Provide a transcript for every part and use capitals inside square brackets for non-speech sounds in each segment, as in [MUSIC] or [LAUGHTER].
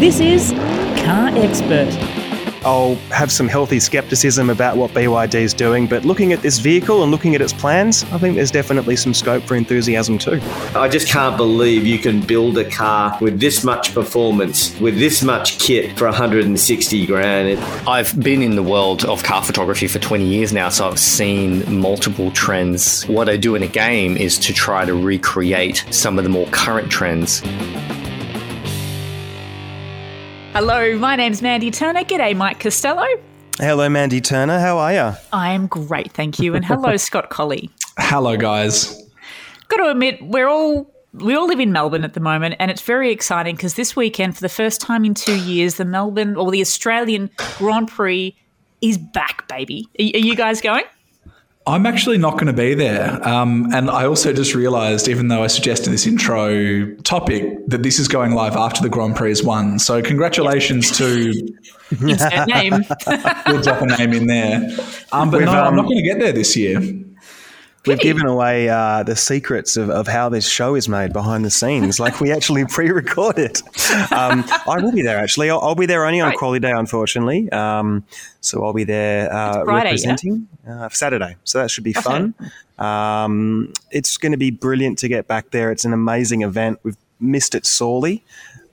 This is Car Expert. I'll have some healthy skepticism about what BYD is doing, but looking at this vehicle and looking at its plans, I think there's definitely some scope for enthusiasm too. I just can't believe you can build a car with this much performance, with this much kit for 160 grand. I've been in the world of car photography for 20 years now, so I've seen multiple trends. What I do in a game is to try to recreate some of the more current trends. Hello, my name's Mandy Turner. G'day, Mike Costello. Hello, Mandy Turner. How are you? I am great, thank you. And hello, [LAUGHS] Scott Collie. Hello, guys. Got to admit, we're all we all live in Melbourne at the moment, and it's very exciting because this weekend, for the first time in two years, the Melbourne or the Australian Grand Prix is back, baby. Are, are you guys going? I'm actually not going to be there. Um, and I also just realized, even though I suggested this intro topic, that this is going live after the Grand Prix is won. So, congratulations to. Insert name. [LAUGHS] we'll drop a name in there. Um, but We've, no, I'm um, not going to get there this year. We've given away uh, the secrets of, of how this show is made behind the scenes. Like we actually [LAUGHS] pre-record it. Um, I will be there actually. I'll, I'll be there only on Right. Quality Day, unfortunately. Um, so I'll be there uh, Friday, yeah? representing uh, Saturday. So that should be fun. Um, it's going to be brilliant to get back there. It's an amazing event. We've missed it sorely,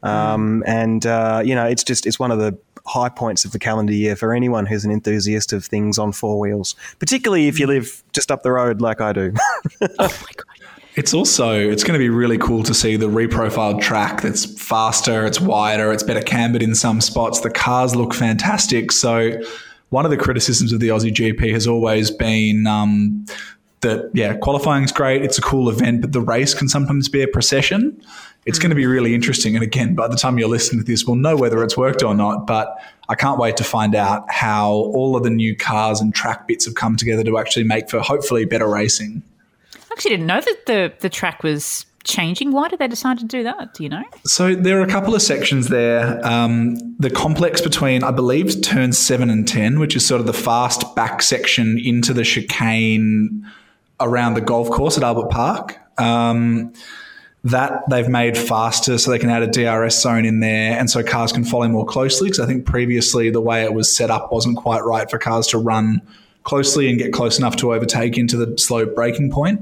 um, and uh, you know, it's just it's one of the high points of the calendar year for anyone who's an enthusiast of things on four wheels, particularly if you live just up the road like I do. [LAUGHS] It's also it's going to be really cool to see the reprofiled track that's faster, it's wider, it's better cambered in some spots. The cars look fantastic. So one of the criticisms of the Aussie GP has always been um, that yeah, qualifying's great, it's a cool event, but the race can sometimes be a procession. It's going to be really interesting. And again, by the time you're listening to this, we'll know whether it's worked or not. But I can't wait to find out how all of the new cars and track bits have come together to actually make for hopefully better racing. I actually didn't know that the, the track was changing. Why did they decide to do that? Do you know? So there are a couple of sections there. Um, the complex between, I believe, turns seven and ten, which is sort of the fast back section into the chicane around the golf course at Albert Park. Um, that they've made faster so they can add a DRS zone in there and so cars can follow more closely because I think previously the way it was set up wasn't quite right for cars to run closely and get close enough to overtake into the slow braking point.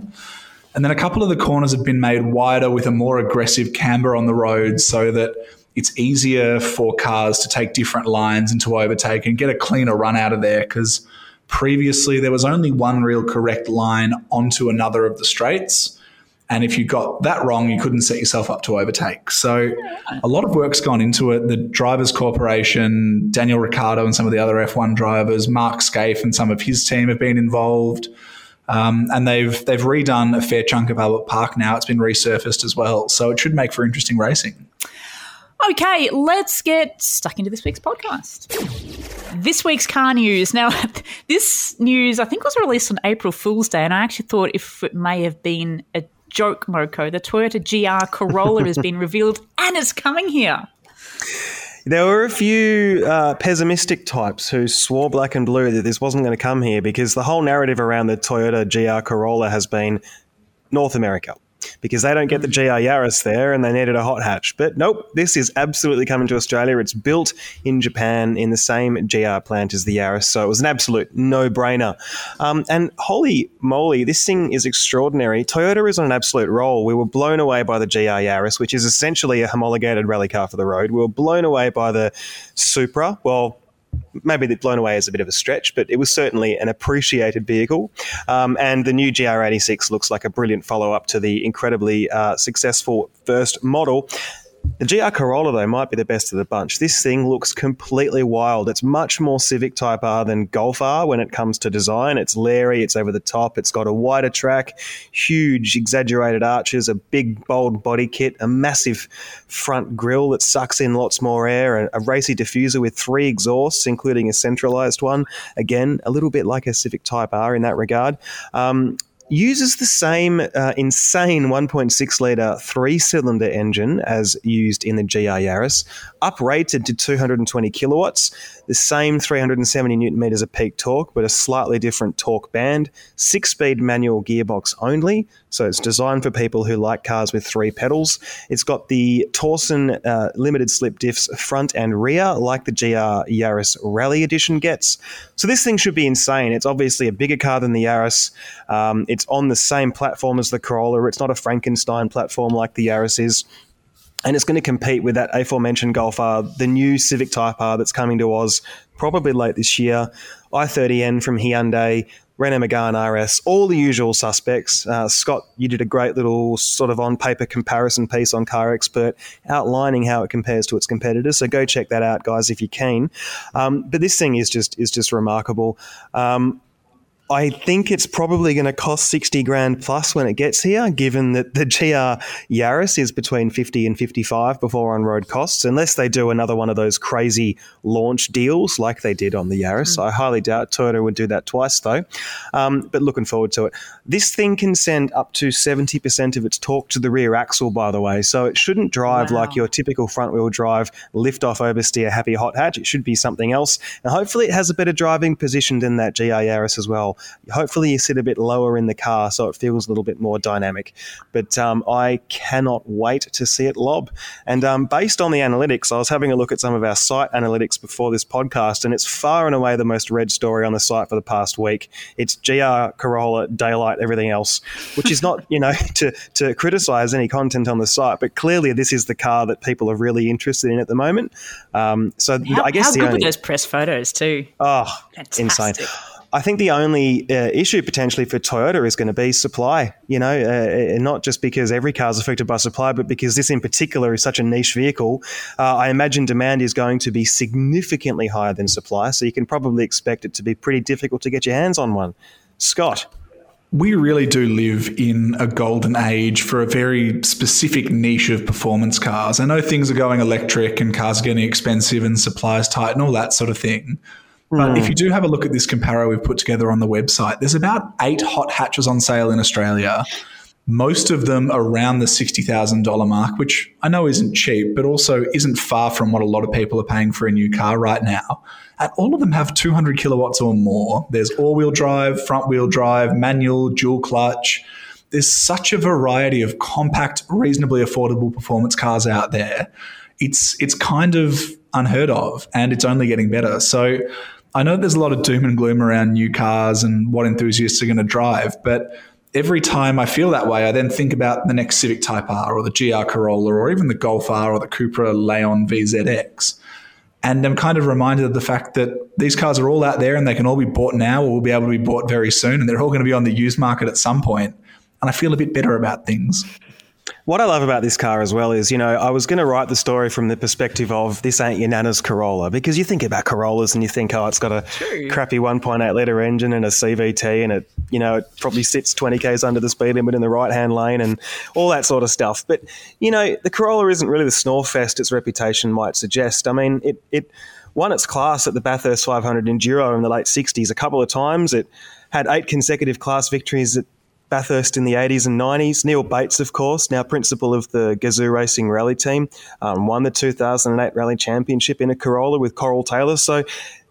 And then a couple of the corners have been made wider with a more aggressive camber on the road so that it's easier for cars to take different lines and to overtake and get a cleaner run out of there because previously there was only one real correct line onto another of the straights. And if you got that wrong, you couldn't set yourself up to overtake. So a lot of work's gone into it. The Drivers Corporation, Daniel Ricciardo and some of the other F1 drivers, Mark Skaife and some of his team have been involved. Um, and they've they've redone a fair chunk of Albert Park now. It's been resurfaced as well. So it should make for interesting racing. Okay, let's get stuck into this week's podcast. This week's car news. Now, [LAUGHS] this news I think was released on April Fool's Day, and I actually thought if it may have been a joke, Moko, the Toyota GR Corolla has been revealed [LAUGHS] and it's coming here. There were a few uh, pessimistic types who swore black and blue that this wasn't going to come here because the whole narrative around the Toyota GR Corolla has been North America because they don't get the GR Yaris there and they needed a hot hatch. But nope, this is absolutely coming to Australia. It's built in Japan in the same GR plant as the Yaris, so it was an absolute no brainer. Um, and holy moly, this thing is extraordinary. Toyota is on an absolute roll. We were blown away by the GR Yaris, which is essentially a homologated rally car for the road. We were blown away by the Supra. Well, maybe blown away is a bit of a stretch, but it was certainly an appreciated vehicle. Um, and the new GR86 looks like a brilliant follow up to the incredibly uh, successful first model. The GR Corolla, though, might be the best of the bunch. This thing looks completely wild. It's much more Civic Type R than Golf R when it comes to design. It's leery, it's over the top, it's got a wider track, huge exaggerated arches, a big, bold body kit, a massive front grille that sucks in lots more air, and a racy diffuser with three exhausts, including a centralized one. Again, a little bit like a Civic Type R in that regard. Um, uses the same uh, insane 1.6 litre three cylinder engine as used in the GR Yaris, uprated to 220 kilowatts, the same 370 newton meters of peak torque, but a slightly different torque band, six speed manual gearbox only. So it's designed for people who like cars with three pedals. It's got the Torsen uh, limited slip diffs front and rear, like the GR Yaris Rally Edition gets. So this thing should be insane. It's obviously a bigger car than the Yaris. Um, it's on the same platform as the Corolla. It's not a Frankenstein platform like the Yaris is and it's going to compete with that aforementioned Golf R, the new Civic Type R that's coming to Oz probably late this year, i30N from Hyundai, Renault Megane RS, all the usual suspects. Uh, Scott, you did a great little sort of on paper comparison piece on Car Expert outlining how it compares to its competitors. So go check that out, guys, if you can. Um, but this thing is just is just remarkable. Um, I think it's probably going to cost 60 grand plus when it gets here, given that the GR Yaris is between 50 and 55 before on road costs, unless they do another one of those crazy launch deals like they did on the Yaris. Mm. I highly doubt Toyota would do that twice, though. Um, but looking forward to it. This thing can send up to 70% of its torque to the rear axle, by the way. So it shouldn't drive wow. like your typical front wheel drive, lift off oversteer, happy hot hatch. It should be something else. And hopefully it has a better driving position than that GR Yaris as well. Hopefully, you sit a bit lower in the car so it feels a little bit more dynamic. But um, I cannot wait to see it lob. And um, based on the analytics, I was having a look at some of our site analytics before this podcast, and it's far and away the most read story on the site for the past week. It's GR Corolla, daylight, everything else, which is not, [LAUGHS] you know, to, to criticize any content on the site, but clearly this is the car that people are really interested in at the moment. Um, so how, I guess how the good only, were those press photos too? Oh, Fantastic. insane. I think the only uh, issue potentially for Toyota is going to be supply. You know, uh, uh not just because every car is affected by supply, but because this in particular is such a niche vehicle. Uh, I imagine demand is going to be significantly higher than supply, so you can probably expect it to be pretty difficult to get your hands on one. Scott. We really do live in a golden age for a very specific niche of performance cars. I know things are going electric and cars are getting expensive and supplies tight and all that sort of thing. But mm. if hmm. you do have a look at this comparo we've put together on the website, there's about eight hot hatches on sale in Australia. Most of them around the $60,000 mark, which I know isn't cheap, but also isn't far from what a lot of people are paying for a new car right now. And all of them have 200 kilowatts or more. There's all wheel drive, front wheel drive, manual, dual clutch. There's such a variety of compact, reasonably affordable performance cars out there. It's, it's kind of unheard of and it's only getting better. So, I know there's a lot of doom and gloom around new cars and what enthusiasts are going to drive, but every time I feel that way, I then think about the next Civic Type R or the GR Corolla or even the Golf R or the Cupra Leon VZX. And I'm kind of reminded of the fact that these cars are all out there and they can all be bought now or will be able to be bought very soon. And they're all going to be on the used market at some point. And I feel a bit better about things. What I love about this car as well is, you know, I was going to write the story from the perspective of this ain't your nana's Corolla because you think about Corollas and you think, oh, it's got a True. crappy 1.8 litre engine and a CVT and it, you know, it probably sits 20 k's under the speed limit in the right hand lane and all that sort of stuff. But, you know, the Corolla isn't really the snorefest its reputation might suggest. I mean, it, it won its class at the Bathurst 500 Enduro in the late 60s a couple of times. It had eight consecutive class victories at Bathurst in the 80s and 90s. Neal Bates, of course, now principal of the Gazoo Racing Rally team, um, won the 2008 Rally Championship in a Corolla with Coral Taylor. So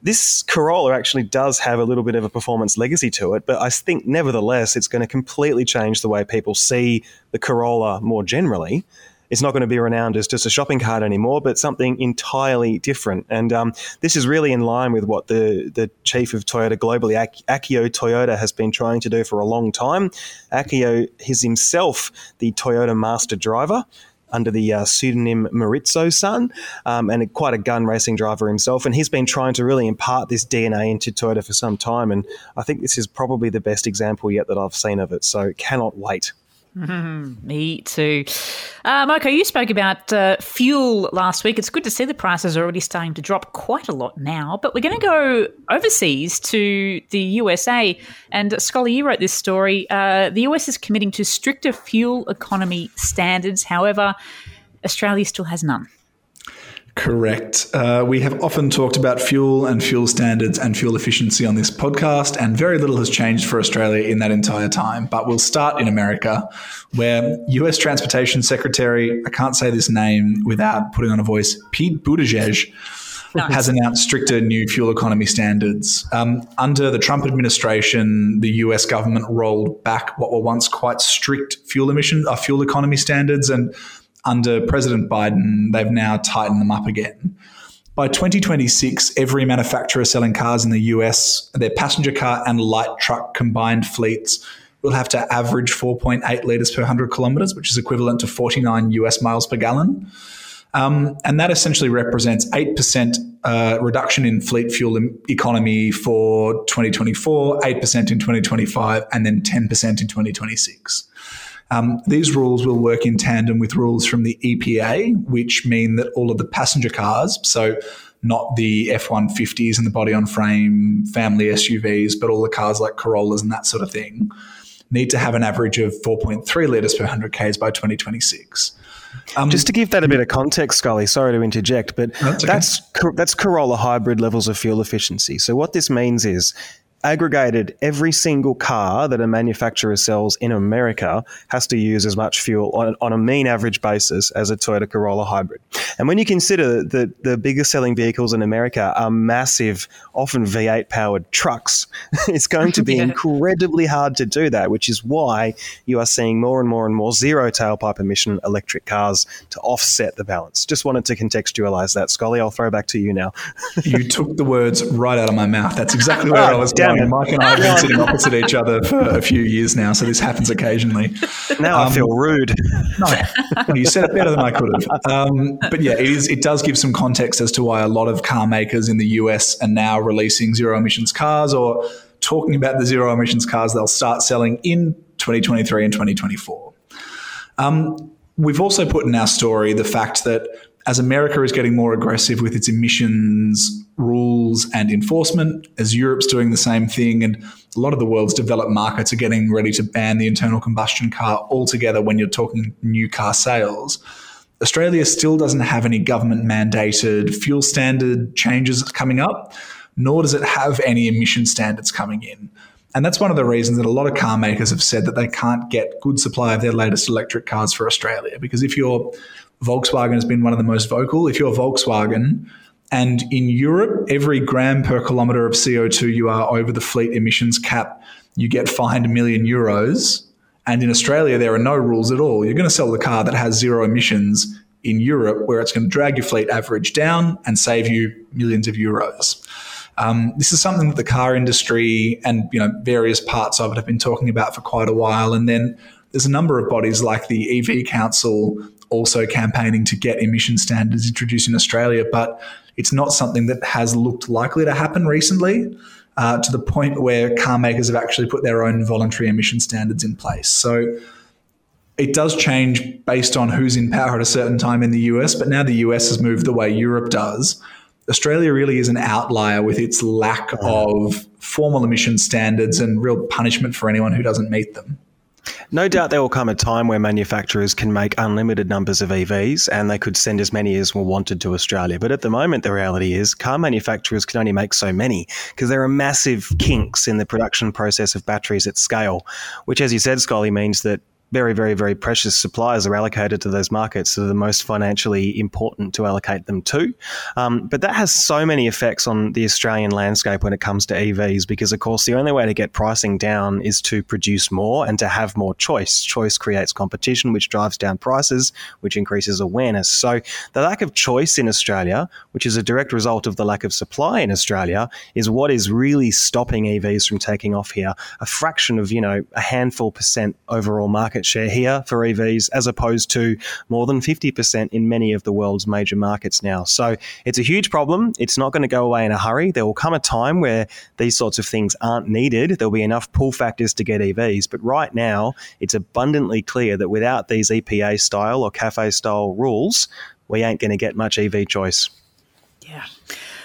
this Corolla actually does have a little bit of a performance legacy to it, but I think nevertheless it's going to completely change the way people see the Corolla more generally it's not going to be renowned as just a shopping cart anymore, but something entirely different. And um, this is really in line with what the, the chief of Toyota globally, Ak- Akio Toyoda, has been trying to do for a long time. Akio is himself the Toyota master driver under the uh, pseudonym Morizo San, um, and quite a gun racing driver himself. And he's been trying to really impart this DNA into Toyota for some time. And I think this is probably the best example yet that I've seen of it. So cannot wait. Me too. Uh, you spoke about uh, fuel last week. It's good to see the prices are already starting to drop quite a lot now, but we're going to go overseas to the USA. And Scully, you wrote this story. Uh, the US is committing to stricter fuel economy standards. However, Australia still has none. Correct. Uh, we have often talked about fuel and fuel standards and fuel efficiency on this podcast, and very little has changed for Australia in that entire time. But we'll start in America, where US Transportation Secretary, I can't say this name without putting on a voice, Pete Buttigieg. Nice. Has announced stricter new fuel economy standards. Um, under the Trump administration, the US government rolled back what were once quite strict fuel emission, uh, fuel economy standards, and under President Biden, they've now tightened them up again. By 2026, every manufacturer selling cars in the US, their passenger car and light truck combined fleets will have to average 4.8 litres per 100 kilometres, which is equivalent to 49 US miles per gallon. Um, and that essentially represents 8% uh, reduction in fleet fuel economy for 2024, 8% in 2025, and then 10% in 2026. Um, these rules will work in tandem with rules from the EPA, which mean that all of the passenger cars, so not the F 150s and the body on frame family SUVs, but all the cars like Corollas and that sort of thing, need to have an average of 4.3 litres per 100 Ks by 2026. Um, Just to give that a bit of context, Scully, sorry to interject, but that's, okay. that's, that's Corolla hybrid levels of fuel efficiency. So what this means is aggregated, every single car that a manufacturer sells in America has to use as much fuel on, on a mean average basis as a Toyota Corolla hybrid. And when you consider that the biggest selling vehicles in America are massive, often V8 powered trucks, [LAUGHS] it's going to be [LAUGHS] yeah. incredibly hard to do that, which is why you are seeing more and more and more zero tailpipe emission electric cars to offset the balance. Just wanted to contextualize that. Scully, I'll throw back to you now. you [LAUGHS] took the words right out of my mouth. That's exactly where oh, I ah, was going. Mike and I have been sitting opposite each other for a few years now, so this happens occasionally. Now um, I feel rude. No, you said it better than I could have. Um, but yeah, it is. It does give some context as to why a lot of car makers in the US are now releasing zero emissions cars or talking about the zero emissions cars they'll start selling in 2023 and 2024. Um, we've also put in our story the fact that as America is getting more aggressive with its emissions rules and enforcement, as Europe's doing the same thing, and a lot of the world's developed markets are getting ready to ban the internal combustion car altogether when you're talking new car sales. Australia still doesn't have any government mandated fuel standard changes coming up, nor does it have any emission standards coming in. And that's one of the reasons that a lot of car makers have said that they can't get good supply of their latest electric cars for Australia. Because if you're Volkswagen has been one of the most vocal. If you're Volkswagen, and in Europe, every gram per kilometre of CO2 you are over the fleet emissions cap, you get fined a million euros. And in Australia, there are no rules at all. You're going to sell the car that has zero emissions in Europe, where it's going to drag your fleet average down and save you millions of euros. Um, this is something that the car industry and you know various parts of it have been talking about for quite a while. And then there's a number of bodies like the EV Council also campaigning to get emission standards introduced in Australia, but it's not something that has looked likely to happen recently. Uh, to the point where car makers have actually put their own voluntary emission standards in place. So it does change based on who's in power at a certain time in the US, but now the US has moved the way Europe does. Australia really is an outlier with its lack of formal emission standards and real punishment for anyone who doesn't meet them. No doubt there will come a time where manufacturers can make unlimited numbers of EVs and they could send as many as were wanted to Australia. But at the moment, the reality is car manufacturers can only make so many because there are massive kinks in the production process of batteries at scale, which, as you said, Scully, means that very, very, very precious supplies are allocated to those markets that are the most financially important to allocate them to. Um, but that has so many effects on the Australian landscape when it comes to EVs, because of course the only way to get pricing down is to produce more and to have more choice. Choice creates competition, which drives down prices, which increases awareness. So the lack of choice in Australia, which is a direct result of the lack of supply in Australia, is what is really stopping EVs from taking off here. A fraction of, you know, a handful percent overall market market share here for EVs as opposed to more than 50% in many of the world's major markets now. So it's a huge problem. It's not going to go away in a hurry. There will come a time where these sorts of things aren't needed. There'll be enough pull factors to get EVs. But right now, it's abundantly clear that without these EPA style or CAFE style rules, we ain't going to get much EV choice. Yeah.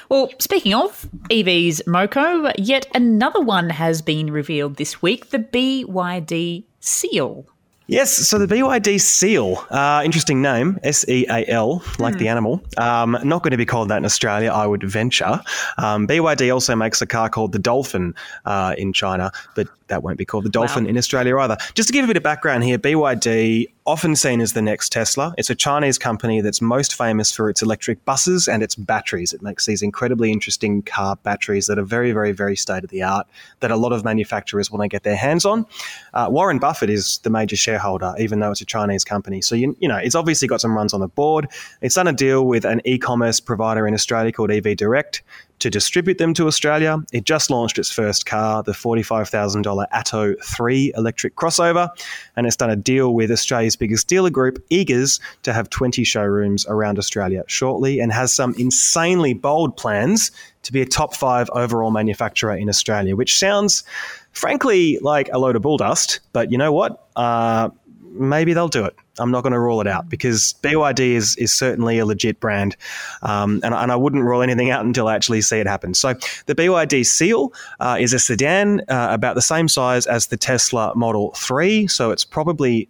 Well, speaking of EVs, Moko, yet another one has been revealed this week the BYD Seal. Yes, so the BYD Seal, uh, interesting name, S E A L, like the animal. Um, not going to be called that in Australia, I would venture. Um, BYD also makes a car called the Dolphin uh, in China, but that won't be called the Dolphin in Australia either. Just to give a bit of background here, BYD, often seen as the next Tesla, it's a Chinese company that's most famous for its electric buses and its batteries. It makes these incredibly interesting car batteries that are very, very, very state of the art that a lot of manufacturers want to get their hands on. Uh, Warren Buffett is the major shareholder, even though it's a Chinese company. So, you, you know, it's obviously got some runs on the board. It's done a deal with an e commerce provider in Australia called EV Direct to distribute them to Australia. It just launched its first car, the $45,000 Atto 3 electric crossover, and it's done a deal with Australia's biggest dealer group, Eagers, to have 20 showrooms around Australia shortly and has some insanely bold plans to be a top five overall manufacturer in Australia, which sounds, frankly, like a load of bull dust. But you know what? Uh, maybe they'll do it. I'm not going to rule it out because BYD is is certainly a legit brand, um, and, and I wouldn't rule anything out until I actually see it happen. So the BYD Seal uh, is a sedan uh, about the same size as the Tesla Model 3, so it's probably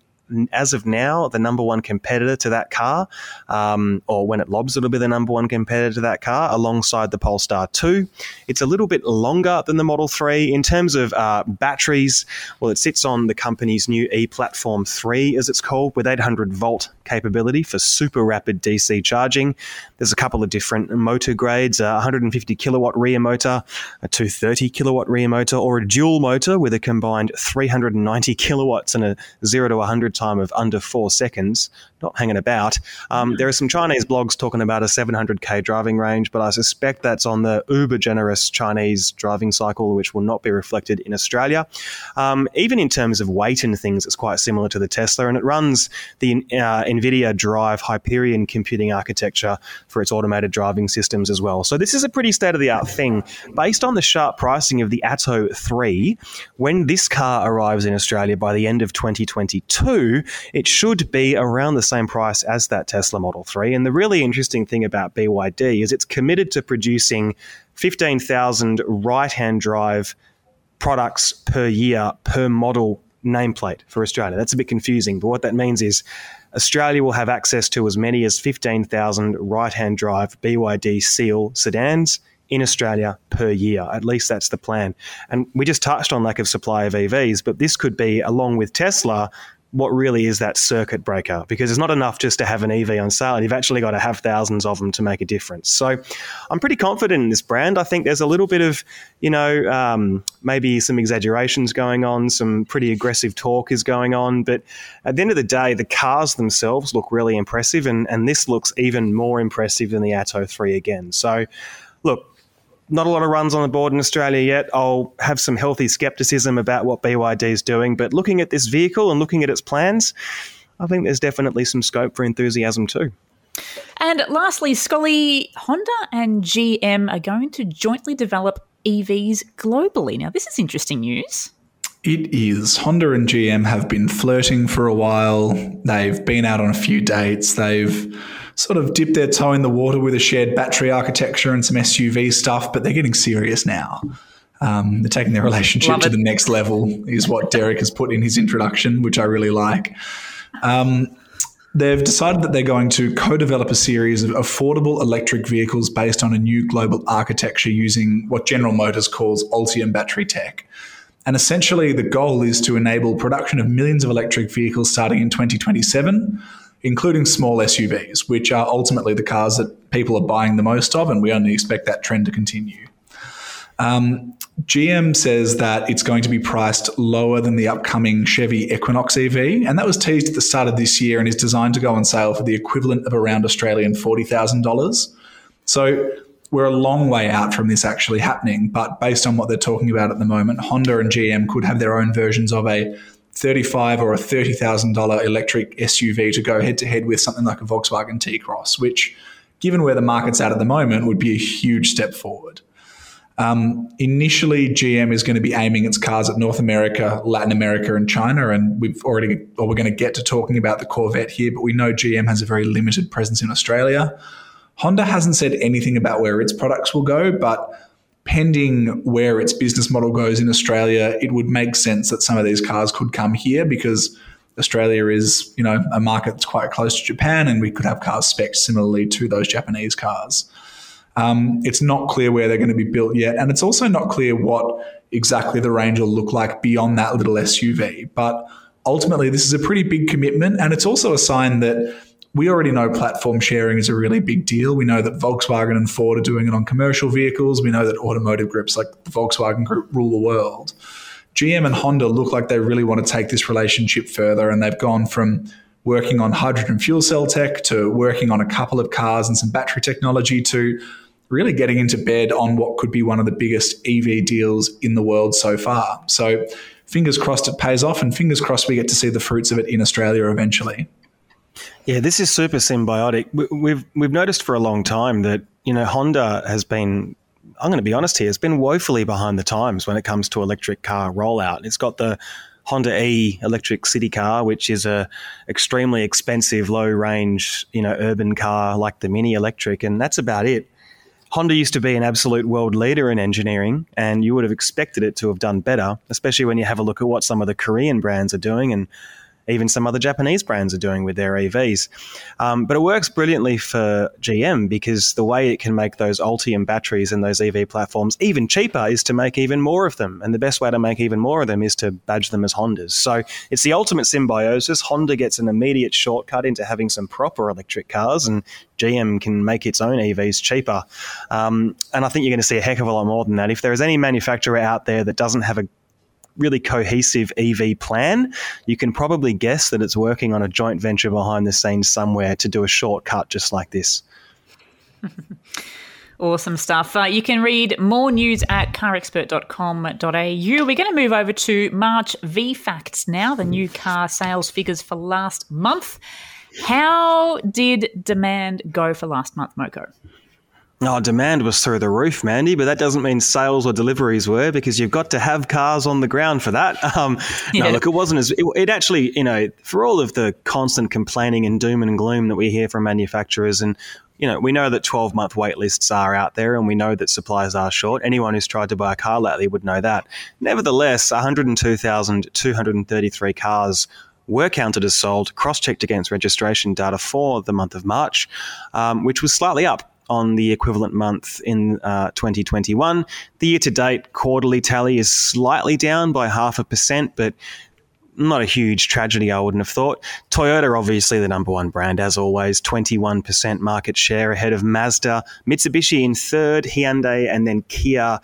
as of now, the number one competitor to that car, um, or when it lobs, it'll be the number one competitor to that car alongside the Polestar 2. It's a little bit longer than the Model 3 in terms of uh, batteries. Well, it sits on the company's new E Platform 3, as it's called, with 800 volt capability for super rapid DC charging. There's a couple of different motor grades a 150 kilowatt rear motor, a 230 kilowatt rear motor, or a dual motor with a combined 390 kilowatts and a 0 to 100 time of under four seconds, not hanging about. Um, there are some Chinese blogs talking about a 700k driving range, but I suspect that's on the uber generous Chinese driving cycle, which will not be reflected in Australia. Um, even in terms of weight and things, it's quite similar to the Tesla, and it runs the uh, NVIDIA Drive Hyperion computing architecture for its automated driving systems as well. So this is a pretty state of the art thing. Based on the sharp pricing of the Atto 3, when this car arrives in Australia by the end of 2022, it should be around the same price as that Tesla Model 3. And the really interesting thing about BYD is it's committed to producing 15,000 right hand drive products per year per model nameplate for Australia. That's a bit confusing, but what that means is Australia will have access to as many as 15,000 right hand drive BYD Seal sedans in Australia per year. At least that's the plan. And we just touched on lack of supply of EVs, but this could be, along with Tesla, what really is that circuit breaker because it's not enough just to have an EV on sale. You've actually got to have thousands of them to make a difference. So I'm pretty confident in this brand. I think there's a little bit of, you know, um, maybe some exaggerations going on, some pretty aggressive talk is going on. But at the end of the day, the cars themselves look really impressive. And, and this looks even more impressive than the Atto 3 again. So, look, not a lot of runs on the board in Australia yet. I'll have some healthy skepticism about what BYD is doing, but looking at this vehicle and looking at its plans, I think there's definitely some scope for enthusiasm too. And lastly, Scully, Honda and GM are going to jointly develop EVs globally. Now, this is interesting news. It is. Honda and GM have been flirting for a while. They've been out on a few dates. They've sort of dipped their toe in the water with a shared battery architecture and some SUV stuff, but they're getting serious now. Um, they're taking their relationship Love to it. the next level, is what Derek has put in his introduction, which I really like. Um, they've decided that they're going to co develop a series of affordable electric vehicles based on a new global architecture using what General Motors calls Ultium battery tech. And essentially, the goal is to enable production of millions of electric vehicles starting in 2027, including small SUVs, which are ultimately the cars that people are buying the most of, and we only expect that trend to continue. Um, GM says that it's going to be priced lower than the upcoming Chevy Equinox EV, and that was teased at the start of this year and is designed to go on sale for the equivalent of around Australian $40,000. So we're a long way out from this actually happening, but based on what they're talking about at the moment, Honda and GM could have their own versions of a thirty-five or a thirty thousand dollar electric SUV to go head to head with something like a Volkswagen T-Cross, which, given where the market's at at the moment, would be a huge step forward. Um, initially, GM is going to be aiming its cars at North America, Latin America, and China, and we've already, or we're going to get to talking about the Corvette here, but we know GM has a very limited presence in Australia. Honda hasn't said anything about where its products will go, but pending where its business model goes in Australia, it would make sense that some of these cars could come here because Australia is, you know, a market that's quite close to Japan, and we could have cars spec similarly to those Japanese cars. Um, it's not clear where they're going to be built yet, and it's also not clear what exactly the range will look like beyond that little SUV. But ultimately, this is a pretty big commitment, and it's also a sign that we already know platform sharing is a really big deal. We know that Volkswagen and Ford are doing it on commercial vehicles. We know that automotive groups like the Volkswagen Group rule the world. GM and Honda look like they really want to take this relationship further, and they've gone from working on hydrogen fuel cell tech to working on a couple of cars and some battery technology to really getting into bed on what could be one of the biggest EV deals in the world so far. So, fingers crossed it pays off, and fingers crossed we get to see the fruits of it in Australia eventually. Yeah, this is super symbiotic. We've we've noticed for a long time that you know Honda has been. I'm going to be honest here. It's been woefully behind the times when it comes to electric car rollout. It's got the Honda E electric city car, which is a extremely expensive, low range, you know, urban car like the Mini Electric, and that's about it. Honda used to be an absolute world leader in engineering, and you would have expected it to have done better, especially when you have a look at what some of the Korean brands are doing and even some other Japanese brands are doing with their EVs. Um, but it works brilliantly for GM because the way it can make those Ultium batteries and those EV platforms even cheaper is to make even more of them. And the best way to make even more of them is to badge them as Hondas. So it's the ultimate symbiosis. Honda gets an immediate shortcut into having some proper electric cars, and GM can make its own EVs cheaper. Um, and I think you're going to see a heck of a lot more than that. If there is any manufacturer out there that doesn't have a really cohesive EV plan, you can probably guess that it's working on a joint venture behind the scenes somewhere to do a shortcut just like this. [LAUGHS] Awesome stuff. Uh, you can read more news at carexpert.com.au. We're going to move over to March VFACTS now, the new car sales figures for last month. How did demand go for last month, Moko? Oh, demand was through the roof, Mandy, but that doesn't mean sales or deliveries were because you've got to have cars on the ground for that. [LAUGHS] Um, yeah. No, look, it wasn't as it, it, actually, you know, for all of the constant complaining and doom and gloom that we hear from manufacturers, and you know, we know that 12 month wait lists are out there, and we know that supplies are short. Anyone who's tried to buy a car lately would know that. Nevertheless, 102,233 cars were counted as sold, cross checked against registration data for the month of March, um, which was slightly up on the equivalent month in uh, 2021. The year to date quarterly tally is slightly down by half a percent, but not a huge tragedy, I wouldn't have thought. Toyota, obviously, the number one brand, as always, 21% market share ahead of Mazda, Mitsubishi in third, Hyundai, and then Kia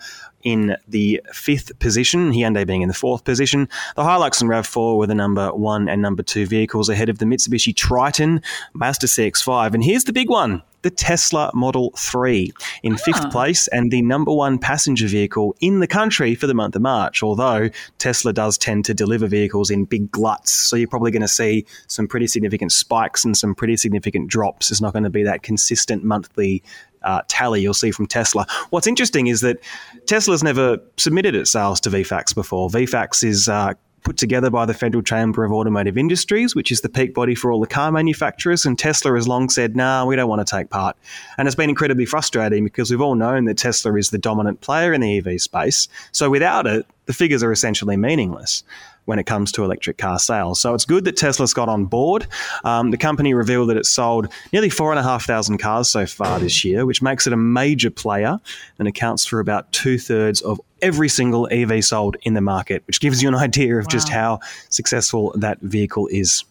in the fifth position, Hyundai being in the fourth position. The Hilux and RAV4 were the number one and number two vehicles ahead of the Mitsubishi Triton, Mazda CX5. And here's the big one the Tesla Model 3 in fifth ah. place and the number one passenger vehicle in the country for the month of March. Although Tesla does tend to deliver vehicles in big gluts, so you're probably going to see some pretty significant spikes and some pretty significant drops. It's not going to be that consistent monthly uh, tally you'll see from Tesla. What's interesting is that Tesla's never submitted its sales to VFACTS before. VFACTS is uh, put together by the Federal Chamber of Automotive Industries, which is the peak body for all the car manufacturers. And Tesla has long said, nah, we don't want to take part. And it's been incredibly frustrating because we've all known that Tesla is the dominant player in the EV space. So without it, the figures are essentially meaningless when it comes to electric car sales. So it's good that Tesla's got on board. Um, the company revealed that it sold nearly 4,500 cars so far this year, which makes it a major player and accounts for about two thirds of every single EV sold in the market, which gives you an [LAUGHS] idea of wow. just how successful that vehicle is.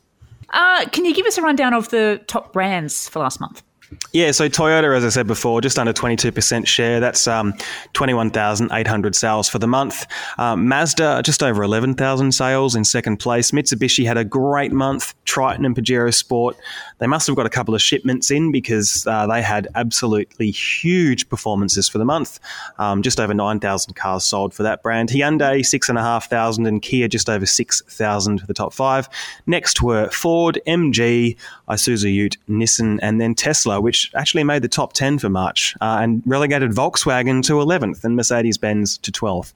Uh, can you give us a rundown of the top brands for last month? Yeah, so Toyota, as I said before, just under 22% share. That's um, 21,800 sales for the month. Um, Mazda, just over 11,000 sales in second place. Mitsubishi had a great month. Triton and Pajero Sport, they must have got a couple of shipments in because uh, they had absolutely huge performances for the month. Um, just over 9,000 cars sold for that brand. Hyundai, 6,500, and Kia, just over 6,000 for the top five. Next were Ford, MG, Isuzu Ute, Nissan, and then Tesla which actually made the top 10 for March uh, and relegated Volkswagen to 11th and Mercedes Benz to 12th.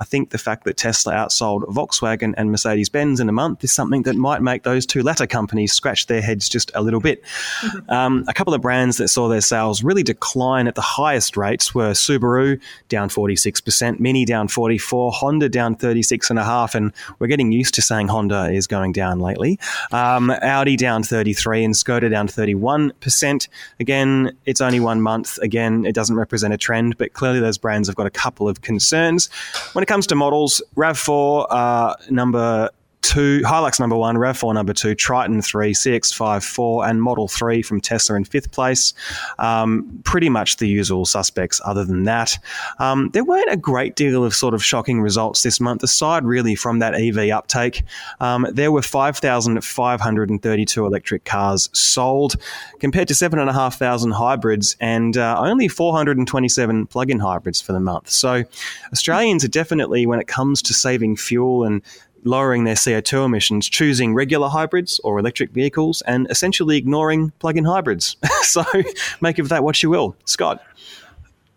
I think the fact that Tesla outsold Volkswagen and Mercedes Benz in a month is something that might make those two latter companies scratch their heads just a little bit. Um, a couple of brands that saw their sales really decline at the highest rates were Subaru down 46%, Mini down 44, Honda down 36.5, and we're getting used to saying Honda is going down lately. Um, Audi down 33 and Skoda down 31%. Again, it's only one month. Again, it doesn't represent a trend, but clearly those brands have got a couple of concerns. When it comes to models, RAV4 uh, number two, Hilux number one, RAV4 number two, Triton three, CX5 four, and Model three from Tesla in fifth place. Um, pretty much the usual suspects. Other than that, um, there weren't a great deal of sort of shocking results this month, aside really from that EV uptake. Um, there were 5,532 electric cars sold, compared to 7,500 hybrids, and uh, only 427 plug-in hybrids for the month. So Australians are definitely, when it comes to saving fuel and lowering their CO2 emissions, choosing regular hybrids or electric vehicles, and essentially ignoring plug in hybrids. [LAUGHS] so make of that what you will. Scott.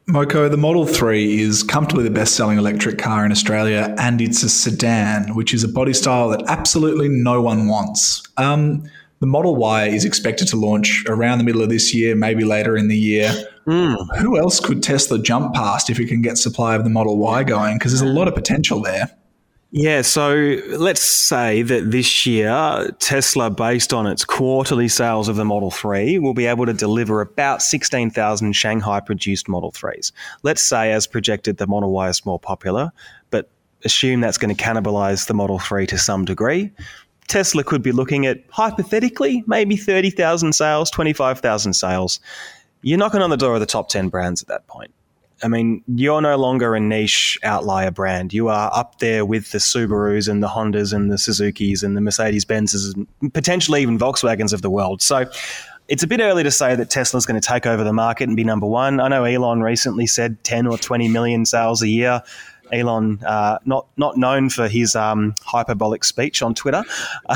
Moko, the Model 3 is comfortably the best selling electric car in Australia, and it's a sedan, which is a body style that absolutely no one wants. Um, the Model Y is expected to launch around the middle of this year, maybe later in the year. Mm. Who else could Tesla jump past if it can get supply of the Model Y going? Because there's a lot of potential there. Yeah, so let's say that this year, Tesla, based on its quarterly sales of the Model 3, will be able to deliver about 16,000 Shanghai produced Model 3s. Let's say, as projected, the Model Y is more popular, but assume that's going to cannibalize the Model 3 to some degree. Tesla could be looking at, hypothetically, maybe 30,000 sales, 25,000 sales. You're knocking on the door of the top 10 brands at that point. I mean, you're no longer a niche outlier brand. You are up there with the Subarus and the Hondas and the Suzukis and the Mercedes Benzes and potentially even Volkswagens of the world. So it's a bit early to say that Tesla's going to take over the market and be number one. I know Elon recently said 10 or 20 million sales a year. Elon, uh, not not known for his um, hyperbolic speech on Twitter,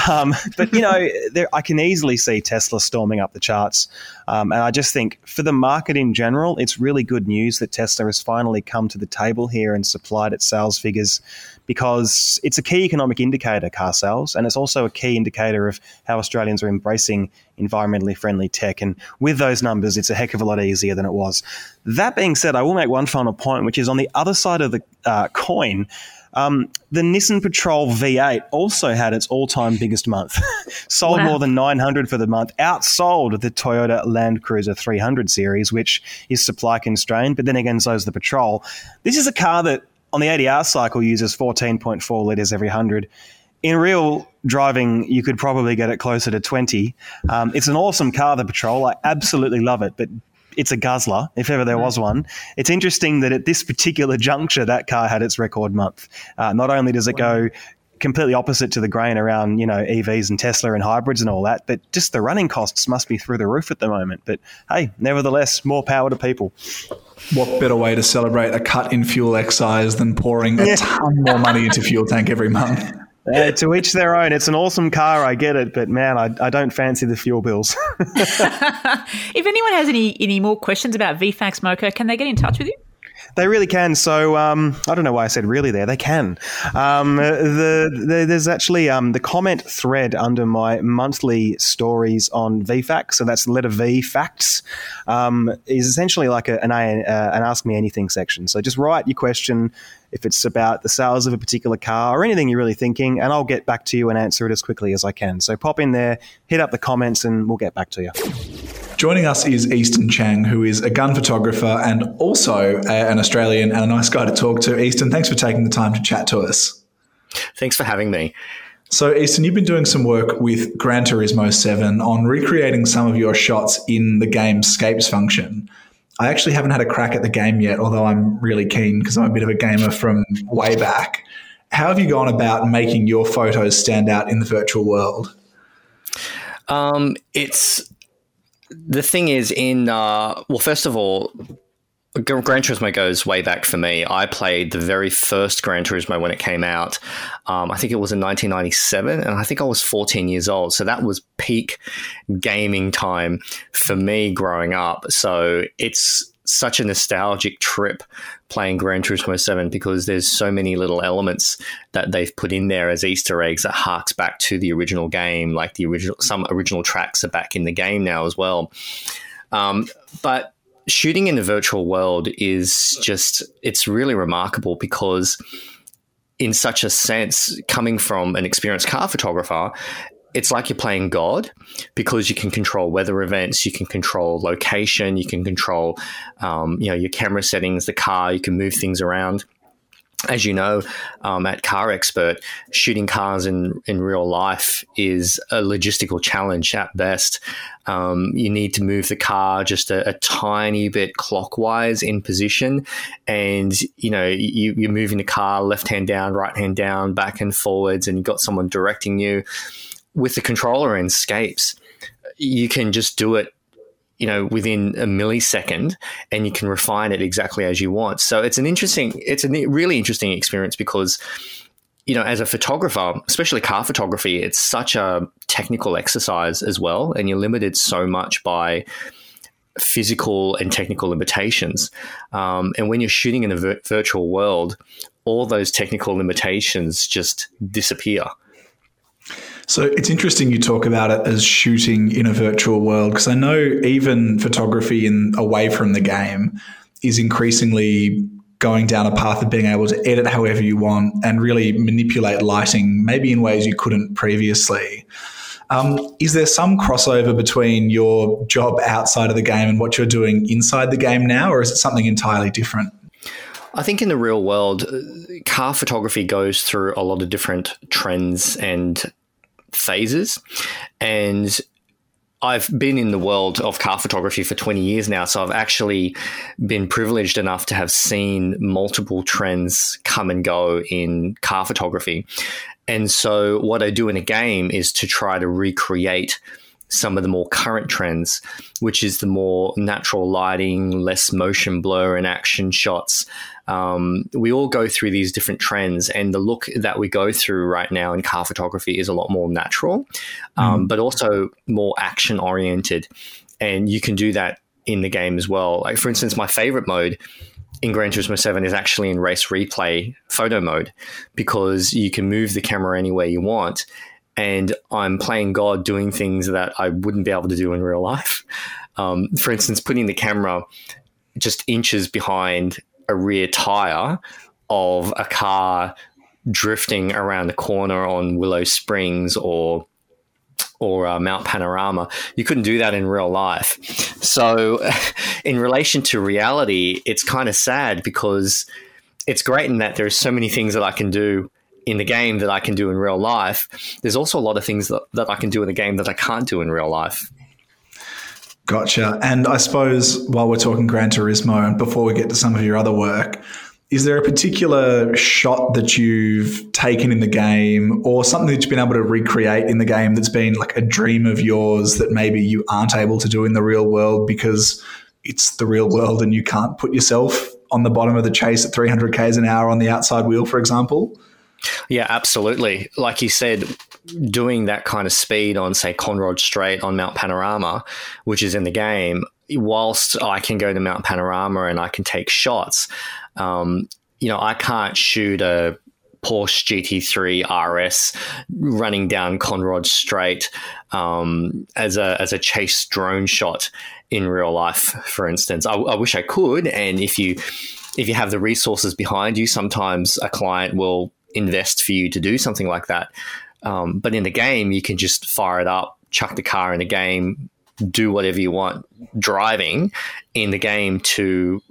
um, [LAUGHS] but you know, there, I can easily see Tesla storming up the charts, um, and I just think for the market in general, it's really good news that Tesla has finally come to the table here and supplied its sales figures because it's a key economic indicator, car sales, and it's also a key indicator of how Australians are embracing environmentally friendly tech. And with those numbers, it's a heck of a lot easier than it was. That being said, I will make one final point, which is on the other side of the uh, coin. Um, the Nissan Patrol V8 also had its all-time biggest month. [LAUGHS] Sold wow. more than 900 for the month. Outsold the Toyota Land Cruiser 300 series, which is supply constrained. But then again, so is the Patrol. This is a car that on the ADR cycle uses 14.4 litres every 100. In real driving, you could probably get it closer to 20. Um, it's an awesome car, the Patrol. I absolutely love it, but it's a guzzler, if ever there was one. It's interesting that at this particular [LAUGHS] juncture, that car had its record month. Uh, not only does it go completely opposite to the grain around you know EVs and Tesla and hybrids and all that, but just the running costs must be through the roof at the moment. But hey, nevertheless, more power to people. What better way to celebrate a cut in fuel excise than pouring a yeah. ton more money into [LAUGHS] fuel tank every month? Uh, to each their own. It's an awesome car, I get it, but man, I, I don't fancy the fuel bills. [LAUGHS] if anyone has any any more questions about VFACTS Moko, can they get in touch with you? They really can. So um, I don't know why I said really there. They can. Um, the, the, there's actually um, the comment thread under my monthly stories on VFACTS. So that's the letter V facts. Um, is essentially like a, an, uh, an Ask Me Anything section. So just write your question if it's about the sales of a particular car or anything you're really thinking, and I'll get back to you and answer it as quickly as I can. So pop in there, hit up the comments, and we'll get back to you. Joining us is Easton Chang, who is a gun photographer and also a, an Australian and a nice guy to talk to. Easton, thanks for taking the time to chat to us. Thanks for having me. So, Easton, you've been doing some work with Gran Turismo 7 on recreating some of your shots in the game's scapes function. I actually haven't had a crack at the game yet, although I'm really keen because I'm a bit of a gamer from way back. How have you gone about making your photos stand out in the virtual world? Um, it's the thing is, in uh, well, first of all, Gran Turismo goes way back for me. I played the very first Gran Turismo when it came out. Um, I think it was in 1997, and I think I was 14 years old. So that was peak gaming time for me growing up. So it's such a nostalgic trip playing Gran Turismo 7 because there's so many little elements that they've put in there as Easter eggs that harks back to the original game. Like the original, some original tracks are back in the game now as well. Um, but shooting in the virtual world is just, it's really remarkable because in such a sense, coming from an experienced car photographer, it's like you're playing God because you can control weather events, you can control location, you can control, um, you know, your camera settings, the car, you can move things around. As you know, um, at Car Expert, shooting cars in, in real life is a logistical challenge at best. Um, you need to move the car just a, a, tiny bit clockwise in position, and you know you, you're moving the car left hand down, right hand down, back and forwards, and you've got someone directing you with the controller and scapes, you can just do it you know within a millisecond and you can refine it exactly as you want. So it's an interesting it's a really interesting experience because you know as a photographer especially car photography it's such a technical exercise as well. And you're limited so much by physical and technical limitations. Um, and when you're shooting in a vir- virtual world all those technical limitations just disappear so it's interesting you talk about it as shooting in a virtual world because I know even photography in away from the game is increasingly going down a path of being able to edit however you want and really manipulate lighting maybe in ways you couldn't previously. Um, is there some crossover between your job outside of the game and what you're doing inside the game now, or is it something entirely different? I think in the real world, uh, car photography goes through a lot of different trends and phases. And I've been in the world of car photography for 20 years now, so I've actually been privileged enough to have seen multiple trends come and go in car photography. And so, what I do in a game is to try to recreate some of the more current trends, which is the more natural lighting, less motion blur and action shots, um, we all go through these different trends, and the look that we go through right now in car photography is a lot more natural, um, mm. but also more action oriented. And you can do that in the game as well. Like, for instance, my favorite mode in Gran Turismo 7 is actually in race replay photo mode because you can move the camera anywhere you want. And I'm playing God doing things that I wouldn't be able to do in real life. Um, for instance, putting the camera just inches behind a rear tire of a car drifting around the corner on Willow Springs or or uh, Mount Panorama. You couldn't do that in real life. So, [LAUGHS] in relation to reality, it's kind of sad because it's great in that there's so many things that I can do in the game that I can do in real life. There's also a lot of things that, that I can do in the game that I can't do in real life. Gotcha. And I suppose while we're talking Gran Turismo and before we get to some of your other work, is there a particular shot that you've taken in the game or something that you've been able to recreate in the game that's been like a dream of yours that maybe you aren't able to do in the real world because it's the real world and you can't put yourself on the bottom of the chase at 300 k's an hour on the outside wheel, for example? Yeah, absolutely. Like you said, doing that kind of speed on, say, Conrod Straight on Mount Panorama, which is in the game, whilst I can go to Mount Panorama and I can take shots, um, you know, I can't shoot a Porsche GT3 RS running down Conrod Straight um, as a as a chase drone shot in real life. For instance, I, I wish I could, and if you if you have the resources behind you, sometimes a client will invest for you to do something like that. Um, but in the game, you can just fire it up, chuck the car in the game, do whatever you want driving in the game to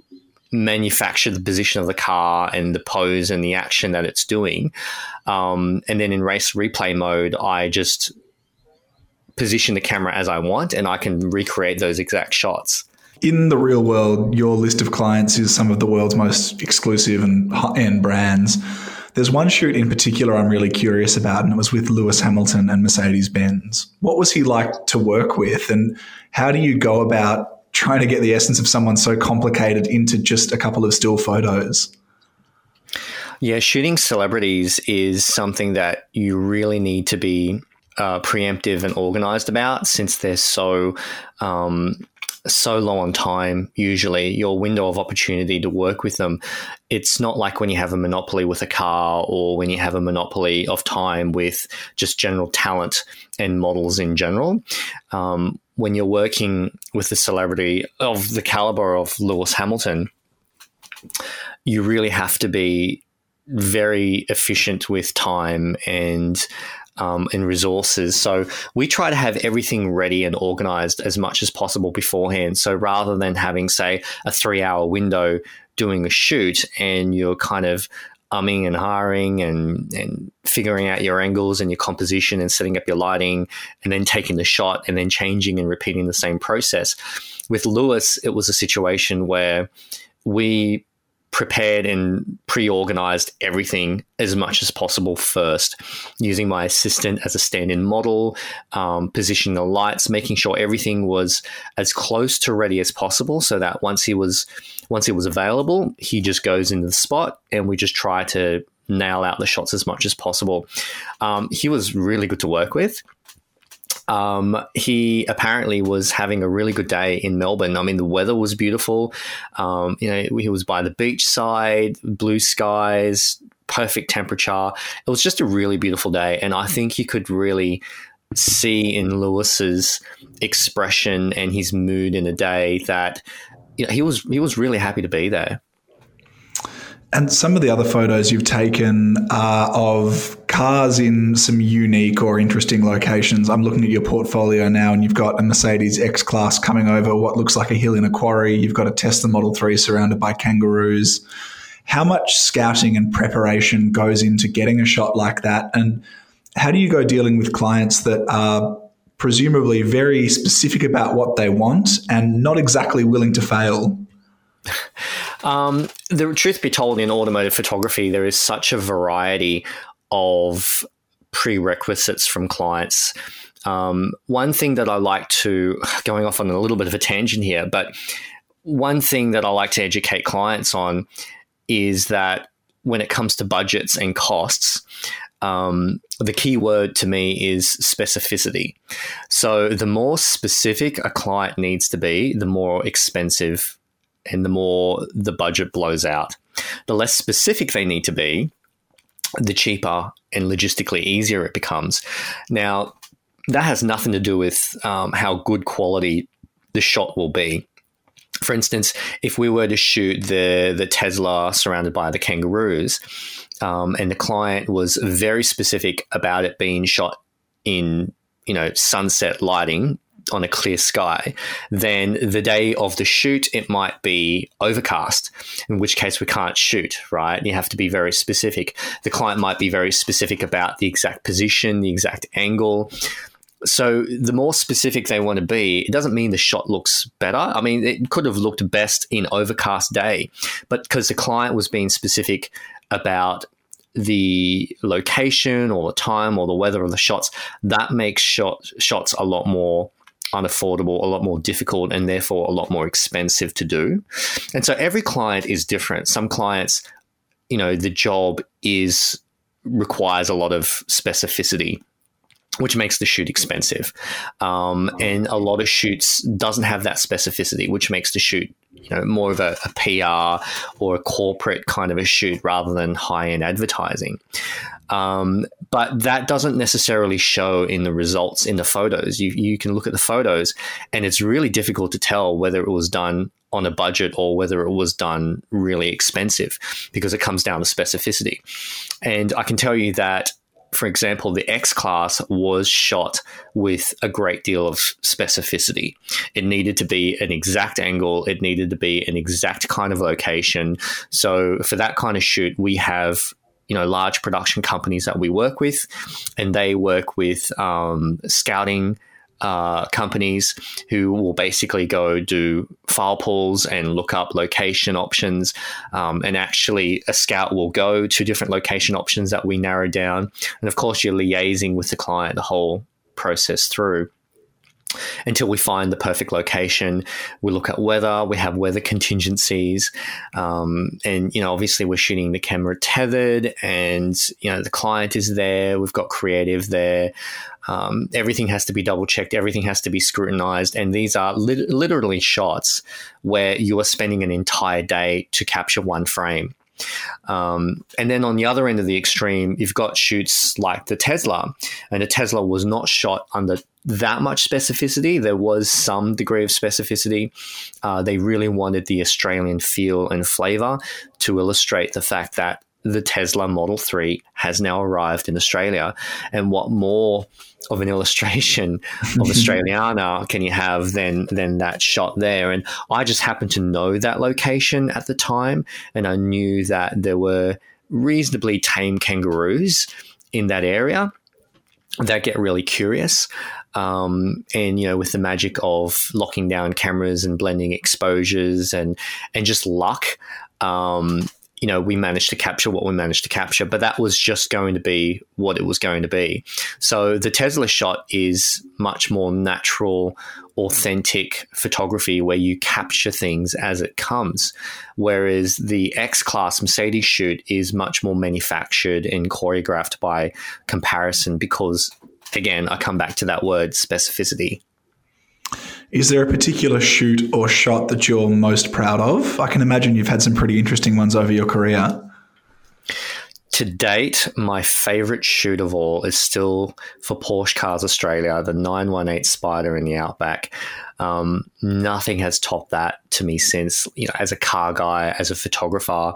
manufacture the position of the car and the pose and the action that it's doing. Um, and then in race replay mode, I just position the camera as I want and I can recreate those exact shots. In the real world, your list of clients is some of the world's most exclusive and high end brands. There's one shoot in particular I'm really curious about, and it was with Lewis Hamilton and Mercedes Benz. What was he like to work with, and how do you go about trying to get the essence of someone so complicated into just a couple of still photos? Yeah, shooting celebrities is something that you really need to be uh, preemptive and organized about since they're so um, so low on time, usually, your window of opportunity to work with them. It's not like when you have a monopoly with a car or when you have a monopoly of time with just general talent and models in general. Um, when you're working with a celebrity of the caliber of Lewis Hamilton, you really have to be very efficient with time and um, and resources. So we try to have everything ready and organized as much as possible beforehand. So rather than having, say, a three hour window doing a shoot and you're kind of umming and hiring and, and figuring out your angles and your composition and setting up your lighting and then taking the shot and then changing and repeating the same process. With Lewis, it was a situation where we prepared and pre-organized everything as much as possible first using my assistant as a stand-in model um, positioning the lights making sure everything was as close to ready as possible so that once he was once he was available he just goes into the spot and we just try to nail out the shots as much as possible. Um, he was really good to work with um, he apparently was having a really good day in Melbourne. I mean, the weather was beautiful. Um, you know, he was by the beach side, blue skies, perfect temperature. It was just a really beautiful day, and I think you could really see in Lewis's expression and his mood in a day that you know, he was he was really happy to be there. And some of the other photos you've taken are of cars in some unique or interesting locations. I'm looking at your portfolio now, and you've got a Mercedes X Class coming over what looks like a hill in a quarry. You've got a Tesla Model 3 surrounded by kangaroos. How much scouting and preparation goes into getting a shot like that? And how do you go dealing with clients that are presumably very specific about what they want and not exactly willing to fail? [LAUGHS] Um, the truth be told, in automotive photography, there is such a variety of prerequisites from clients. Um, one thing that I like to, going off on a little bit of a tangent here, but one thing that I like to educate clients on is that when it comes to budgets and costs, um, the key word to me is specificity. So, the more specific a client needs to be, the more expensive and the more the budget blows out. The less specific they need to be, the cheaper and logistically easier it becomes. Now, that has nothing to do with um, how good quality the shot will be. For instance, if we were to shoot the the Tesla surrounded by the kangaroos, um, and the client was very specific about it being shot in you know sunset lighting on a clear sky, then the day of the shoot, it might be overcast, in which case we can't shoot, right? You have to be very specific. The client might be very specific about the exact position, the exact angle. So the more specific they want to be, it doesn't mean the shot looks better. I mean, it could have looked best in overcast day, but because the client was being specific about the location or the time or the weather of the shots, that makes shot, shots a lot more unaffordable, a lot more difficult, and therefore a lot more expensive to do. And so every client is different. Some clients, you know, the job is requires a lot of specificity which makes the shoot expensive. Um, and a lot of shoots doesn't have that specificity, which makes the shoot you know more of a, a PR or a corporate kind of a shoot rather than high end advertising. Um, but that doesn't necessarily show in the results in the photos. You, you can look at the photos, and it's really difficult to tell whether it was done on a budget or whether it was done really expensive because it comes down to specificity. And I can tell you that for example, the X class was shot with a great deal of specificity. It needed to be an exact angle, it needed to be an exact kind of location. So, for that kind of shoot, we have you know large production companies that we work with, and they work with um, scouting. Uh, companies who will basically go do file pulls and look up location options. Um, and actually, a scout will go to different location options that we narrow down. And of course, you're liaising with the client the whole process through. until we find the perfect location. We look at weather, we have weather contingencies. Um, and, you know, obviously we're shooting the camera tethered and, you know, the client is there. We've got creative there. Um, everything has to be double checked. Everything has to be scrutinized. And these are li- literally shots where you are spending an entire day to capture one frame. Um, and then on the other end of the extreme, you've got shoots like the Tesla, and the Tesla was not shot under that much specificity. There was some degree of specificity. Uh, they really wanted the Australian feel and flavor to illustrate the fact that the Tesla Model 3 has now arrived in Australia. And what more of an illustration of [LAUGHS] Australiana can you have than than that shot there? And I just happened to know that location at the time, and I knew that there were reasonably tame kangaroos in that area that get really curious. Um, and you know, with the magic of locking down cameras and blending exposures and and just luck, um, you know, we managed to capture what we managed to capture, but that was just going to be what it was going to be. So the Tesla shot is much more natural, authentic photography where you capture things as it comes. Whereas the X Class Mercedes shoot is much more manufactured and choreographed by comparison because, again, I come back to that word specificity. Is there a particular shoot or shot that you're most proud of? I can imagine you've had some pretty interesting ones over your career. To date, my favorite shoot of all is still for Porsche Cars Australia, the 918 Spider in the Outback. Um, nothing has topped that to me since, you know, as a car guy, as a photographer,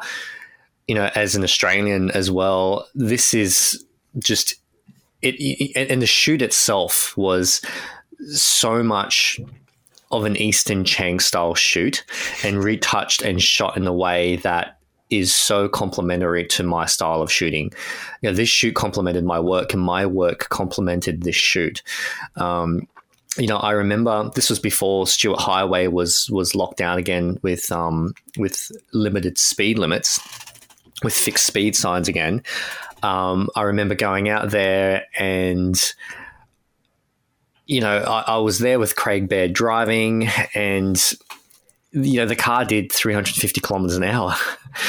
you know, as an Australian as well. This is just it, it and the shoot itself was so much of an Easton Chang style shoot and retouched and shot in a way that is so complementary to my style of shooting. You know, this shoot complemented my work, and my work complemented this shoot. Um, you know, I remember this was before Stuart Highway was was locked down again with um, with limited speed limits, with fixed speed signs again. Um, I remember going out there and you know, I, I, was there with Craig Baird driving, and you know, the car did 350 kilometers an hour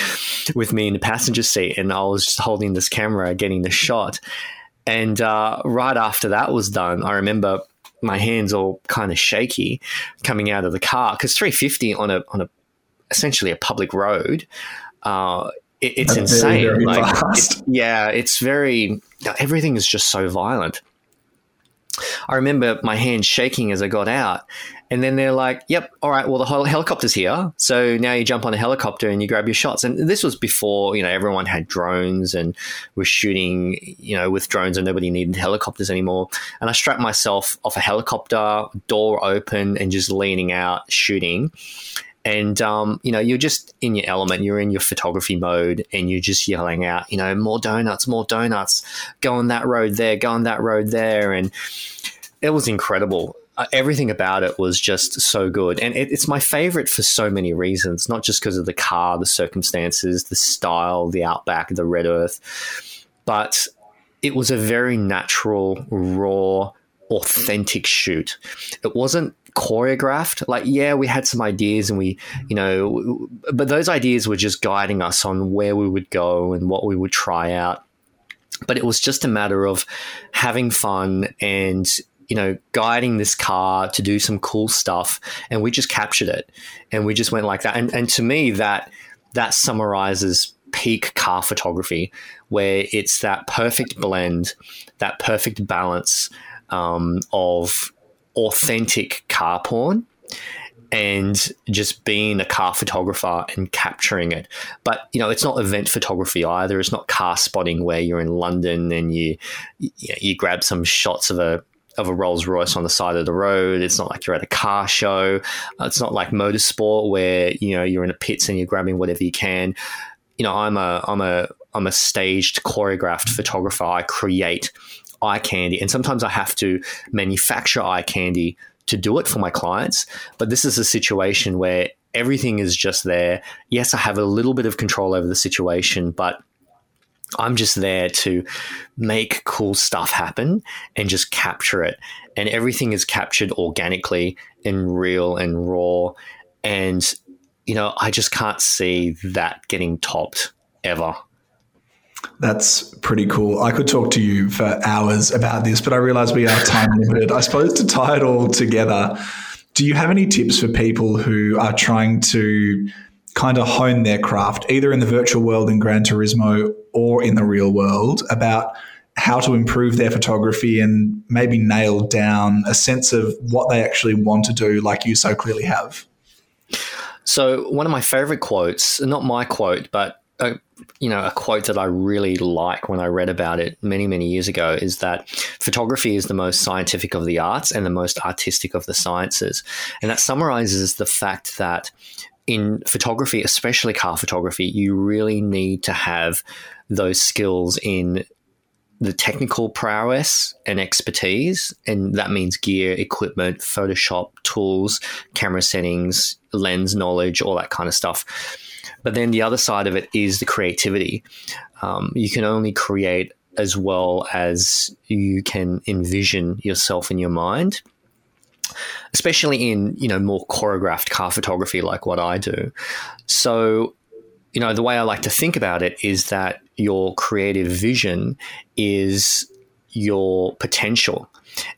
[LAUGHS] with me in the passenger seat, and I was just holding this camera, getting the shot. And uh, right after that was done, I remember my hands all kind of shaky coming out of the car because 350 on a on a essentially a public road. Uh, it, it's That's insane. Very, very like, it, yeah, it's very everything is just so violent. I remember my hands shaking as I got out. And then they're like, yep, all right, well, the helicopter's here. So now you jump on a helicopter and you grab your shots. And this was before, you know, everyone had drones and was shooting, you know, with drones and nobody needed helicopters anymore. And I strapped myself off a helicopter, door open, and just leaning out, shooting and um, you know you're just in your element you're in your photography mode and you're just yelling out you know more donuts more donuts. Go on that road there go on that road there. And it was incredible. Uh, everything about it was just so good. And it, it's my favorite for so many reasons not just because of the car the circumstances the style the outback the red earth but it was a very natural raw authentic shoot. It wasn't choreographed. Like, yeah, we had some ideas and we, you know, but those ideas were just guiding us on where we would go and what we would try out. But it was just a matter of having fun and, you know, guiding this car to do some cool stuff. And we just captured it and we just went like that. And, and to me, that, that summarizes peak car photography where it's that perfect blend, that perfect balance um, of authentic car porn and just being a car photographer and capturing it. But you know, it's not event photography either. It's not car spotting where you're in London and you you, grab some shots of a of a Rolls Royce on the side of the road. It's not like you're at a car show. It's not like motorsport where you know you're in a pits and you're grabbing whatever you can. You know, I'm a I'm a I'm a staged choreographed photographer. I create eye candy. And sometimes I have to manufacture eye candy to do it for my clients. But this is a situation where everything is just there. Yes, I have a little bit of control over the situation, but I'm just there to make cool stuff happen and just capture it. And everything is captured organically and real and raw. And, you know, I just can't see that getting topped ever. That's pretty cool. I could talk to you for hours about this, but I realize we are time [LAUGHS] limited. I suppose to tie it all together, do you have any tips for people who are trying to kind of hone their craft, either in the virtual world in Gran Turismo or in the real world, about how to improve their photography and maybe nail down a sense of what they actually want to do, like you so clearly have? So, one of my favorite quotes, not my quote, but a, you know, a quote that I really like when I read about it many, many years ago is that photography is the most scientific of the arts and the most artistic of the sciences. And that summarizes the fact that in photography, especially car photography, you really need to have those skills in the technical prowess and expertise. And that means gear, equipment, Photoshop, tools, camera settings, lens knowledge, all that kind of stuff. But then the other side of it is the creativity. Um, you can only create as well as you can envision yourself in your mind especially in you know more choreographed car photography like what I do. So, you know, the way I like to think about it is that your creative vision is your potential,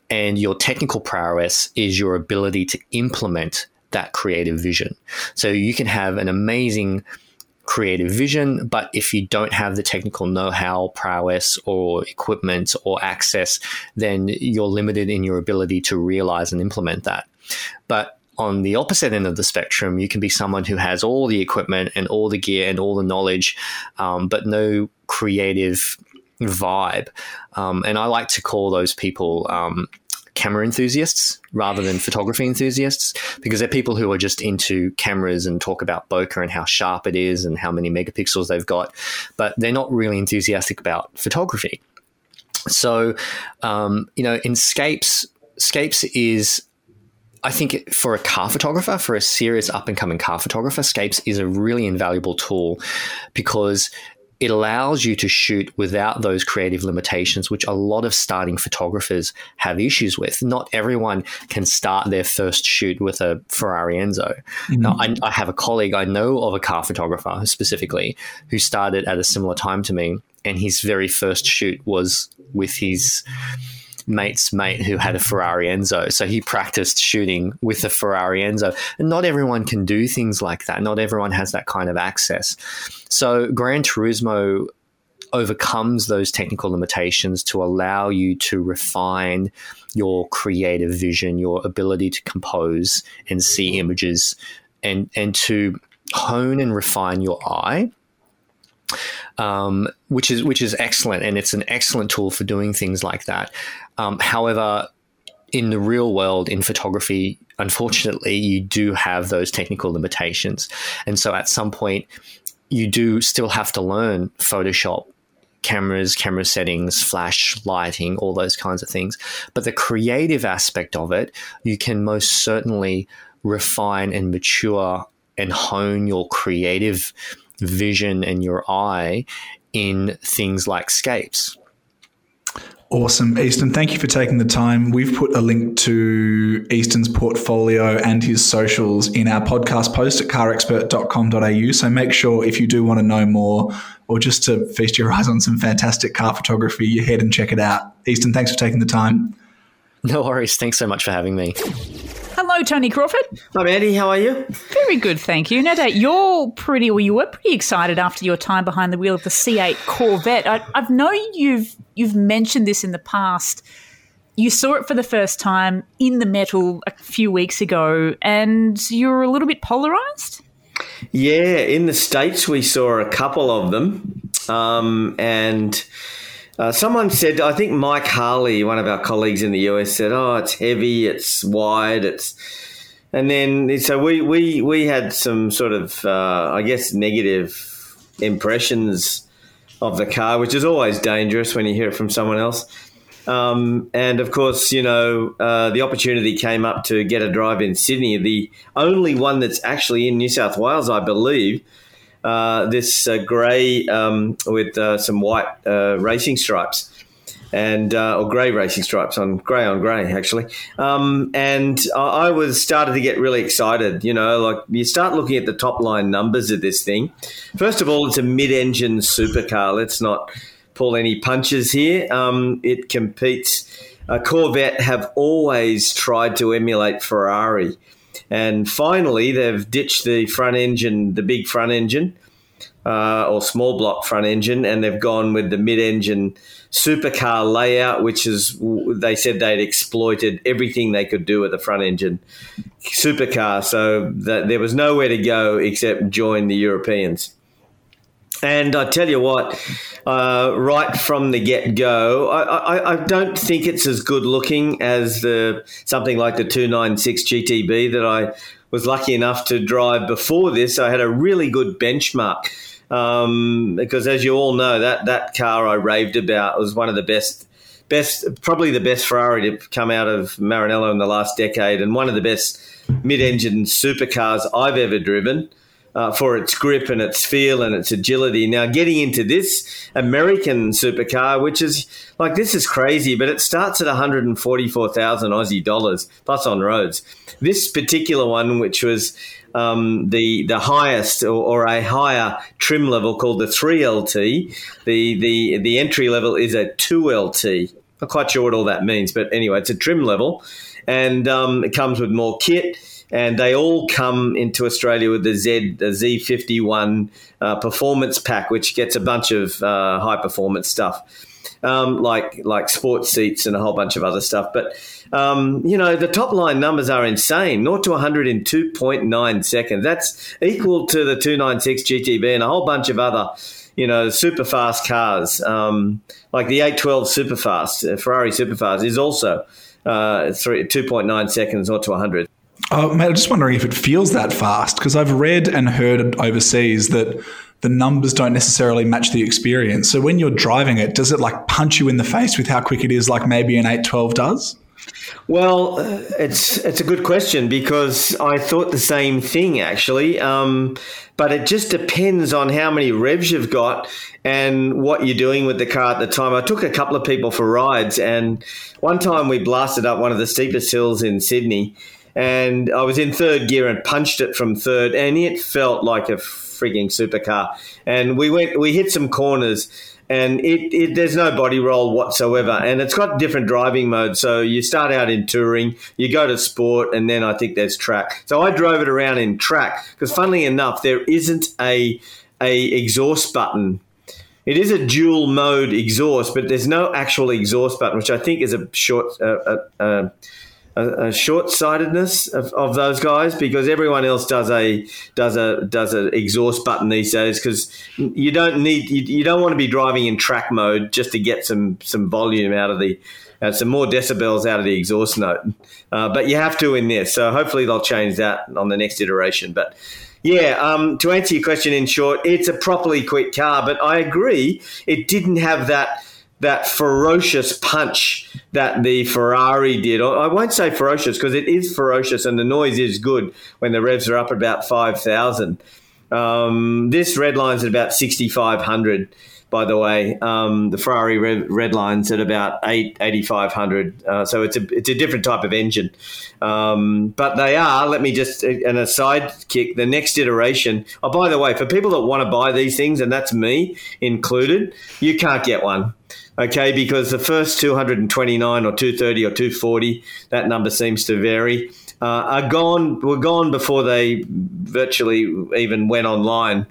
and your technical prowess is your ability to implement that creative vision. So you can have an amazing creative vision, but if you don't have the technical know how, prowess, or equipment or access, then you're limited in your ability to realize and implement that. But on the opposite end of the spectrum, you can be someone who has all the equipment and all the gear and all the knowledge, um, but no creative vibe. Um, and I like to call those people um, camera enthusiasts rather than photography enthusiasts because they're people who are just into cameras and talk about bokeh and how sharp it is and how many megapixels they've got, but they're not really enthusiastic about photography. So, um, you know, in Scapes, Scapes is I think for a car photographer, for a serious up and coming car photographer, Scapes is a really invaluable tool because it allows you to shoot without those creative limitations, which a lot of starting photographers have issues with. Not everyone can start their first shoot with a Ferrari Enzo. Mm-hmm. Now, I, I, have a colleague I know of a car photographer specifically who started at a similar time to me, and his very first shoot was with his mate's mate who had a Ferrari Enzo. So he practiced shooting with a Ferrari Enzo. And not everyone can do things like that. Not everyone has that kind of access. So Gran Turismo overcomes those technical limitations to allow you to refine your creative vision, your ability to compose and see images, and and to hone and refine your eye um, which is which is excellent, and it's an excellent tool for doing things like that. Um, however, in the real world, in photography, unfortunately, you do have those technical limitations, and so at some point, you do still have to learn Photoshop cameras, camera settings, flash lighting, all those kinds of things. But the creative aspect of it, you can most certainly refine and mature and hone your creative vision and your eye in things like scapes. Awesome. Easton, thank you for taking the time. We've put a link to Easton's portfolio and his socials in our podcast post at carexpert.com.au. So make sure if you do want to know more or just to feast your eyes on some fantastic car photography, you head and check it out. Easton, thanks for taking the time. No worries. Thanks so much for having me. Hello, Tony Crawford. I'm Eddie. How are you? Very good, thank you. No doubt you're pretty, well, you were pretty excited after your time behind the wheel of the C8 Corvette. I, I've known you've you've mentioned this in the past. You saw it for the first time in the metal a few weeks ago, and you were a little bit polarized. Yeah, in the states we saw a couple of them, um, and uh, someone said, I think Mike Harley, one of our colleagues in the US, said, "Oh, it's heavy, it's wide, it's." And then so we we we had some sort of uh, I guess negative impressions of the car, which is always dangerous when you hear it from someone else. Um, and of course, you know, uh, the opportunity came up to get a drive in Sydney, the only one that's actually in New South Wales, I believe. Uh, this uh, grey um, with uh, some white uh, racing stripes and uh, or grey racing stripes on grey on grey actually. Um, and I, I was started to get really excited. You know, like you start looking at the top line numbers of this thing. First of all, it's a mid-engine supercar. Let's not pull any punches here. Um, it competes. Corvette have always tried to emulate Ferrari. And finally, they've ditched the front engine, the big front engine, uh, or small block front engine, and they've gone with the mid engine supercar layout, which is, they said they'd exploited everything they could do with the front engine supercar. So that there was nowhere to go except join the Europeans. And I tell you what, uh, right from the get go, I, I, I, don't think it's as good looking as the something like the 296 GTB that I was lucky enough to drive before this. I had a really good benchmark um, because, as you all know, that that car I raved about was one of the best. Best, probably the best Ferrari to come out of Maranello in the last decade, and one of the best mid-engine supercars I've ever driven uh, for its grip and its feel and its agility. Now, getting into this American supercar, which is like this is crazy, but it starts at 144,000 Aussie dollars plus on roads. This particular one, which was um, the the highest or, or, a higher trim level called the 3LT, the the the entry level is a 2LT. I'm not quite sure what all that means, but anyway, it's a trim level, and um, it comes with more kit and they all come into Australia with the Z the Z51 uh, performance pack, which gets a bunch of uh, high performance stuff, um, like like sports seats and a whole bunch of other stuff. But um, you know, the top line numbers are insane. 0 to 100 in 2.9 seconds. That's equal to the 296 GTB and a whole bunch of other you know, super fast cars, um, like the 812 Superfast, uh, Ferrari Superfast, is also uh, 2.9 seconds or to 100. Oh, mate, I'm just wondering if it feels that fast because I've read and heard overseas that the numbers don't necessarily match the experience. So when you're driving it, does it like punch you in the face with how quick it is, like maybe an 812 does? Well, uh, it's it's a good question because I thought the same thing actually. Um, but it just depends on how many revs you've got and what you're doing with the car at the time. I took a couple of people for rides, and one time we blasted up one of the steepest hills in Sydney and I was in third gear and punched it from third, and it felt like a frigging supercar. And we went, we hit some corners, and it, it, there's no body roll whatsoever, and it's got different driving modes. So you start out in touring, you go to sport, and then I think there's track. So I drove it around in track because, funnily enough, there isn't a a exhaust button it is a dual mode exhaust, but there's no actual exhaust button, which I think is a short, uh, uh, a, a short-sightedness of, of those guys because everyone else does a does a does an exhaust button these days because you don't need you, you, don't want to be driving in track mode just to get some some volume out of the uh, some more decibels out of the exhaust note. Uh, but you have to in this so hopefully they'll change that on the next iteration. But yeah, um, to answer your question in short, it's a properly quick car, but I agree it didn't have that that ferocious punch that the Ferrari did. I won't say ferocious because it is ferocious and the noise is good when the revs are up at about 5,000. Um, this red line's at about 6,500, by the way. Um, the Ferrari red, red line's at about 8, 8,500. Uh, so it's a, it's a different type of engine. Um, but they are, let me just, an aside kick, the next iteration. Oh, by the way, for people that want to buy these things, and that's me included, you can't get one okay, because the first 229 or 230 or 240, that number seems to vary, uh, are gone, were gone before they virtually even went online.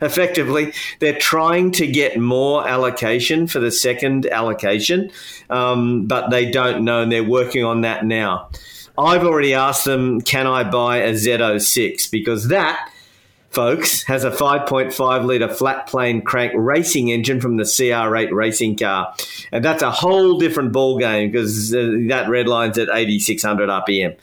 Effectively, they're trying to get more allocation for the second allocation, um, but they don't know, and they're working on that now. I've already asked them, can I buy a Z06? Because that folks, has a 5.5 litre flat plane crank racing engine from the CR8 racing car. And that's a whole different ball game because uh, that red line's at 8,600 RPM.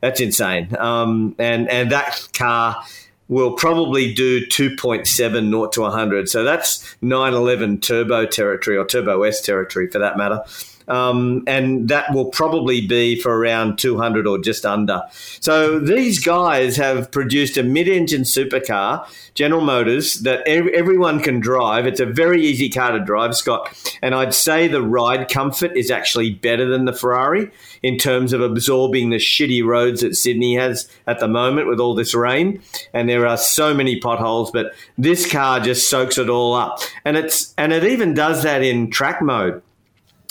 That's insane. Um, and, and that car will probably do 2.7 naught to 100. So that's 911 turbo territory or turbo S territory for that matter. Um, and that will probably be for around 200 or just under. So these guys have produced a mid-engine supercar, General Motors, that ev- everyone can drive. It's a very easy car to drive, Scott. And I'd say the ride comfort is actually better than the Ferrari in terms of absorbing the shitty roads that Sydney has at the moment with all this rain. And there are so many potholes, but this car just soaks it all up. And it's and it even does that in track mode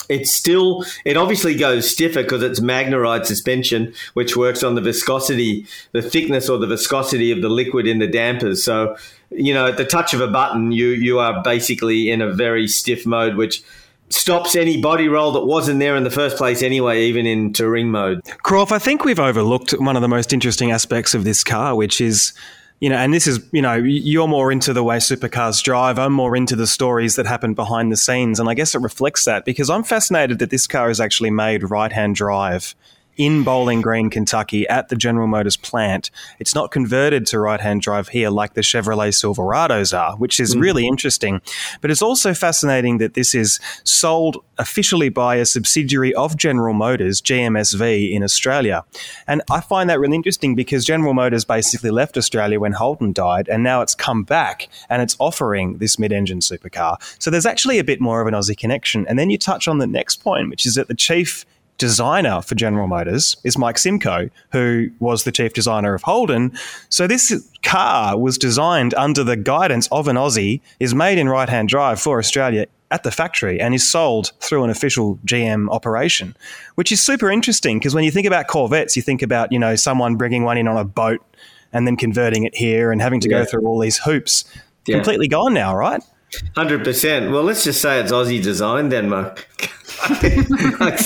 it's still it obviously goes stiffer because it's MagneRide suspension which works on the viscosity the thickness or the viscosity of the liquid in the dampers. So you know at the touch of a button you you are basically in a very stiff mode which stops any body roll that wasn't there in the first place anyway even in touring mode. Croft, I think we've overlooked one of the most interesting aspects of this car which is you know, and this is, you know, you're more into the way supercars drive. I'm more into the stories that happen behind the scenes. And I guess it reflects that because I'm fascinated that this car is actually made right hand drive in Bowling Green, Kentucky, at the General Motors plant. It's not converted to right hand drive here like the Chevrolet Silverados are, which is mm. really interesting. But it's also fascinating that this is sold officially by a subsidiary of General Motors, GMSV, in Australia. And I find that really interesting because General Motors basically left Australia when Holden died, and now it's come back and it's offering this mid engine supercar. So there's actually a bit more of an Aussie connection. And then you touch on the next point, which is that the chief designer for General Motors is Mike Simcoe, who was the chief designer of Holden. So this car was designed under the guidance of an Aussie, is made in right hand drive for Australia at the factory and is sold through an official GM operation, which is super interesting because when you think about Corvettes, you think about, you know, someone bringing one in on a boat and then converting it here and having to yeah. go through all these hoops. Yeah. Completely gone now, right? Hundred percent. Well, let's just say it's Aussie design, then, [LAUGHS] [LAUGHS] Mark.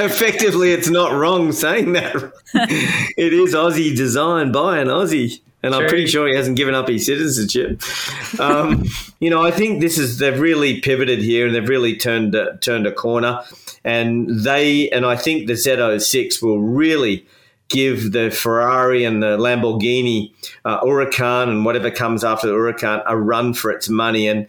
Effectively, it's not wrong saying that. [LAUGHS] it is Aussie design by an Aussie. And I'm pretty sure he hasn't given up his citizenship. Um, you know, I think this is they've really pivoted here and they've really turned uh, turned a corner. And they and I think the Z06 will really give the Ferrari and the Lamborghini uh, Huracan and whatever comes after the Huracan a run for its money. And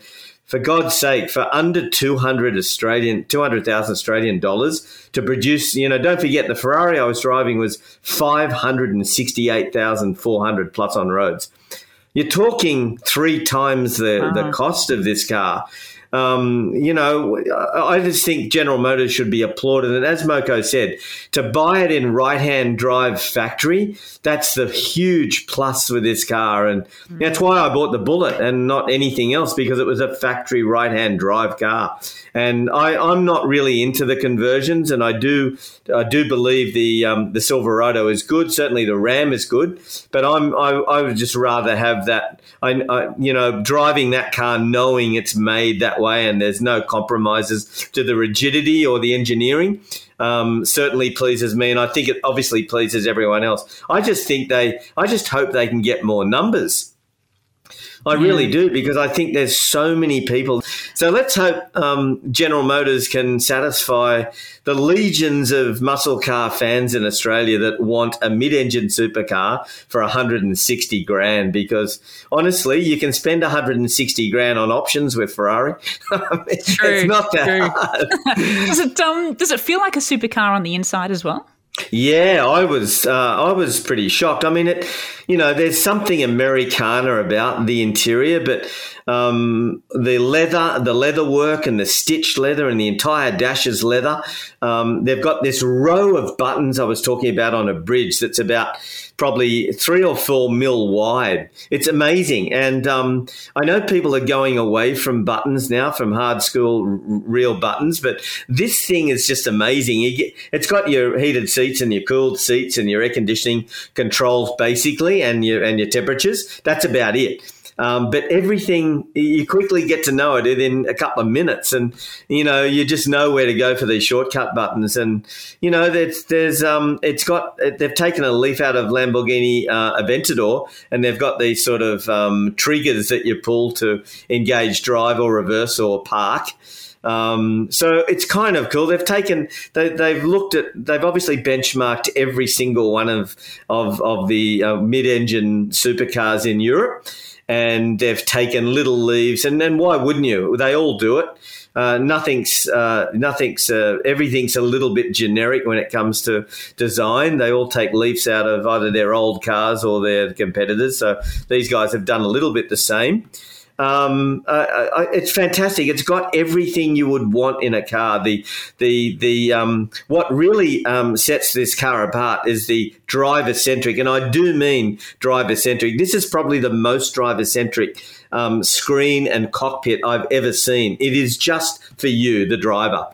for God's sake, for under 200 Australian, 200,000 Australian dollars to produce, you know, don't forget the Ferrari I was driving was 568,400 plus on roads. You're talking three times the, the cost of this car. Um, you know, I just think General Motors should be applauded. And as Moko said, to buy it in right hand drive factory, that's the huge plus with this car. And that's why I bought the Bullitt and not anything else because it was a factory right hand drive car. And I, I'm not really into the conversions, and I do I do believe the um, the Silverado is good. Certainly, the Ram is good, but I'm I, I would just rather have that. I, I, you know driving that car knowing it's made that way and there's no compromises to the rigidity or the engineering. Um, certainly pleases me, and I think it obviously pleases everyone else. I just think they, I just hope they can get more numbers I really do because I think there's so many people. So let's hope um, General Motors can satisfy the legions of muscle car fans in Australia that want a mid-engine supercar for 160 grand. Because honestly, you can spend 160 grand on options with Ferrari. [LAUGHS] it's, true, it's not that true. hard. [LAUGHS] does it um, does it feel like a supercar on the inside as well? Yeah, I was uh, I was pretty shocked. I mean, it you know, there's something Americana about the interior, but um, the leather, the leather work, and the stitched leather, and the entire dash is leather. Um, they've got this row of buttons I was talking about on a bridge that's about probably three or four mil wide. It's amazing. And um, I know people are going away from buttons now, from hard school real buttons, but this thing is just amazing. Get, it's got your heated seats and your cooled seats and your air conditioning controls basically and your, and your temperatures. That's about it. Um, but everything you quickly get to know it in a couple of minutes, and you know you just know where to go for these shortcut buttons. And you know there's there's um it's got they've taken a leaf out of Lamborghini uh, Aventador, and they've got these sort of um, triggers that you pull to engage drive or reverse or park. Um, so it's kind of cool. They've taken, they, have looked at, they've obviously benchmarked every single one of of, of the uh, mid-engine supercars in Europe, and they've taken little leaves. And, and why wouldn't you? They all do it. Uh, nothing's uh, nothing's uh, everything's a little bit generic when it comes to design. They all take leaves out of either their old cars or their competitors. So these guys have done a little bit the same. Um, uh, uh, it's fantastic. It's got everything you would want in a car. The the the um, what really um, sets this car apart is the driver centric, and I do mean driver centric. This is probably the most driver centric um, screen and cockpit I've ever seen. It is just for you, the driver.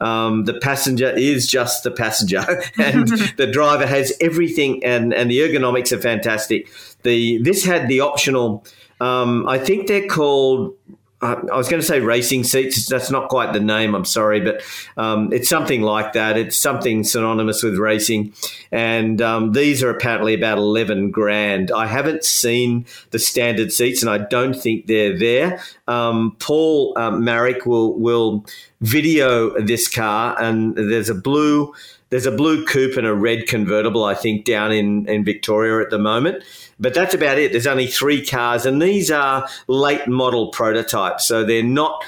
Um, the passenger is just the passenger, [LAUGHS] and [LAUGHS] the driver has everything, and and the ergonomics are fantastic. The this had the optional um, I think they're called. Uh, I was going to say racing seats. That's not quite the name. I'm sorry, but um, it's something like that. It's something synonymous with racing, and um, these are apparently about eleven grand. I haven't seen the standard seats, and I don't think they're there. Um, Paul um, Maric will will video this car, and there's a blue there's a blue coupe and a red convertible. I think down in in Victoria at the moment. But that's about it. There's only three cars, and these are late model prototypes, so they're not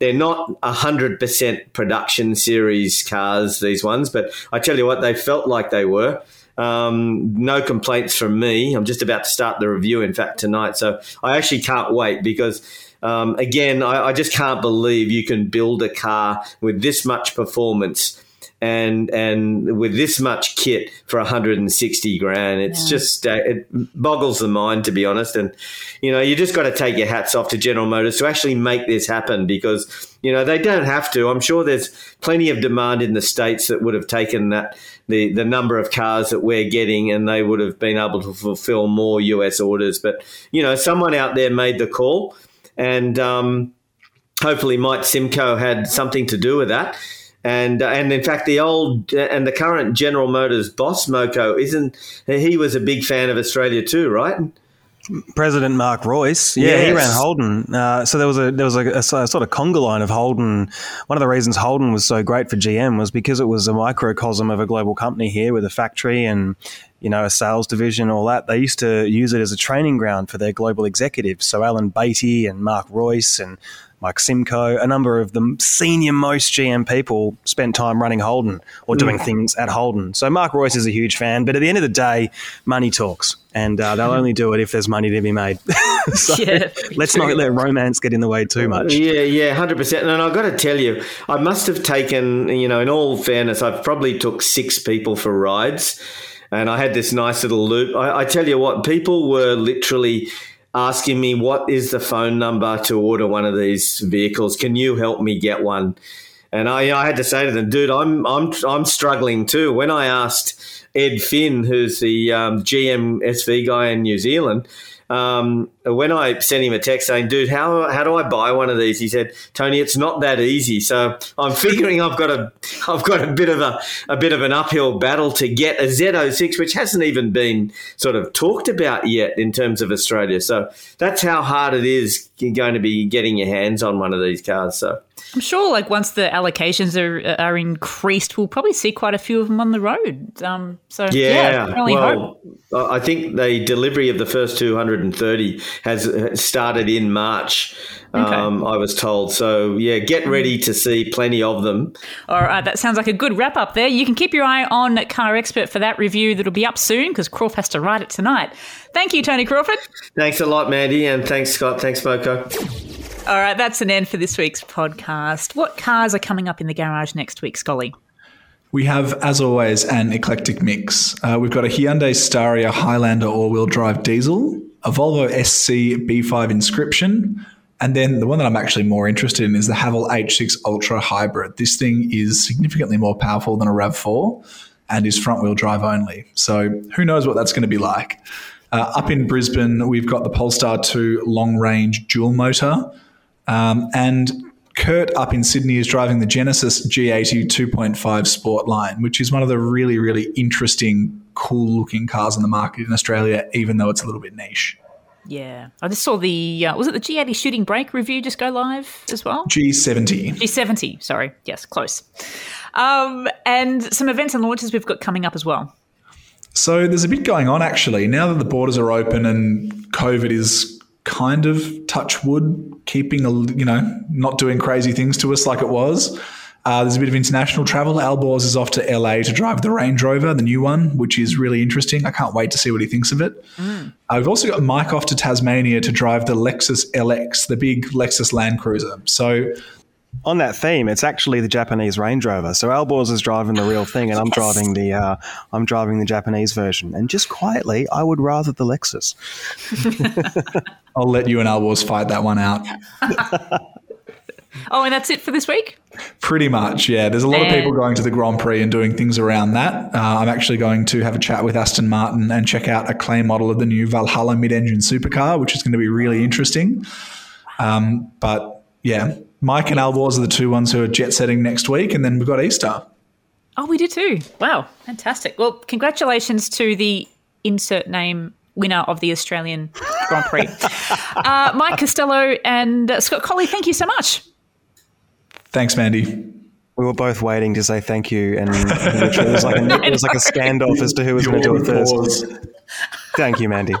they're not 100% production series cars, these ones, but I tell you what, they felt like they were. Um, no complaints from me. I'm just about to start the review, in fact, tonight. So I actually can't wait because, um, again, I, I, just can't believe you can build a car with this much performance and and with this much kit for 160 grand it's yeah. just uh, it boggles the mind to be honest. And you know you just got to take your hats off to general motors to actually make this happen because you know they don't have to. I'm sure there's plenty of demand in the states that would have taken that the the number of cars that we're getting and they would have been able to fulfill more us orders. But you know someone out there made the call and um, hopefully mike simcoe had something to do with that and uh, and in fact the old uh, and the current General Motors boss Moko isn't he was a big fan of Australia too, right? President Mark Reuss, yeah, yes. he ran Holden. Uh, so there was a there was a, a, a, sort of conga line of Holden. One of the reasons Holden was so great for GM was because it was a microcosm of a global company here with a factory and you know a sales division, all that. They used to use it as a training ground for their global executives. So Alan Batey and Mark Reuss and Mike Simcoe, a number of the senior most GM people spent time running Holden or doing mm. things at Holden. So Mark Reuss is a huge fan, but at the end of the day, money talks, and uh, they'll only do it if there's money to be made. [LAUGHS] so yeah, let's true. not let romance get in the way too much. Yeah, yeah, hundred percent. And I've got to tell you, I must have taken, you know, in all fairness, I've probably took six people for rides, and I had this nice little loop. I, I tell you what, people were literally asking me what is the phone number to order one of these vehicles. Can you help me get one? And I, I had to say to them, dude, I'm I'm I'm struggling too. When I asked Ed Finn, who's the um, GM SV guy in New Zealand, um, when I sent him a text saying, "Dude, how how do I buy one of these?" He said, "Tony, it's not that easy." So I'm [LAUGHS] figuring I've got a I've got a bit of a a bit of an uphill battle to get a Z06, which hasn't even been sort of talked about yet in terms of Australia. So that's how hard it is going to be getting your hands on one of these cars. So I'm sure, like once the allocations are are increased, we'll probably see quite a few of them on the road. Um, so yeah, yeah well, hope. I think the delivery of the first 230 has started in March. Okay. Um, I was told. So yeah, get ready to see plenty of them. All right, that sounds like a good wrap up there. You can keep your eye on Car Expert for that review that'll be up soon because Crawford has to write it tonight. Thank you, Tony Crawford. Thanks a lot, Mandy, and thanks Scott. Thanks, Moko. All right, that's an end for this week's podcast. What cars are coming up in the garage next week, Scully? We have, as always, an eclectic mix. Uh, we've got a Hyundai Staria Highlander all-wheel drive diesel, a Volvo XC B5 Inscription, and then the one that I'm actually more interested in is the Haval H6 Ultra Hybrid. This thing is significantly more powerful than a RAV4 and is front-wheel drive only. So who knows what that's going to be like. Uh, up in Brisbane, we've got the Polestar 2 long-range dual motor. Um, and Kurt up in Sydney is driving the Genesis G80 2.5 Sport line, which is one of the really, really interesting, cool looking cars on the market in Australia, even though it's a little bit niche. Yeah, I just saw the uh, was it the G80 shooting brake review just go live as well? G70. G70, sorry, yes, close. Um, and some events and launches we've got coming up as well. So there's a bit going on actually now that the borders are open and COVID is kind of touch wood, keeping a you know not doing crazy things to us like it was. Uh, there's a bit of international travel. Alborz is off to LA to drive the Range Rover, the new one, which is really interesting. I can't wait to see what he thinks of it. Uh, we've also got Mike off to Tasmania to drive the Lexus LX, the big Lexus Land Cruiser. So On that theme, it's actually the Japanese Range Rover. So Alborz is driving the real thing, and I'm [LAUGHS] driving the uh, I'm driving the Japanese version. And just quietly, I would rather the Lexus. [LAUGHS] I'll let you and Alborz fight that one out. [LAUGHS] Oh, and that's it for this week? Pretty much, yeah. There's a lot of people going to the Grand Prix and doing things around that. Uh, I'm actually going to have a chat with Aston Martin and check out a clay model of the new Valhalla mid-engine supercar, which is going to be really interesting. Um, but yeah, Mike and Alborz are the two ones who are jet setting next week, and then we've got Easter. Oh, we did too. Wow, fantastic. Well, congratulations to the insert name winner of the Australian Grand Prix. [LAUGHS] uh, Mike Costello and uh, Scott Collie, thank you so much. Thanks, Mandy. We were both waiting to say thank you, and it was like a, it [LAUGHS] was like a standoff as to who was going to do it first. Thank you, Mandy.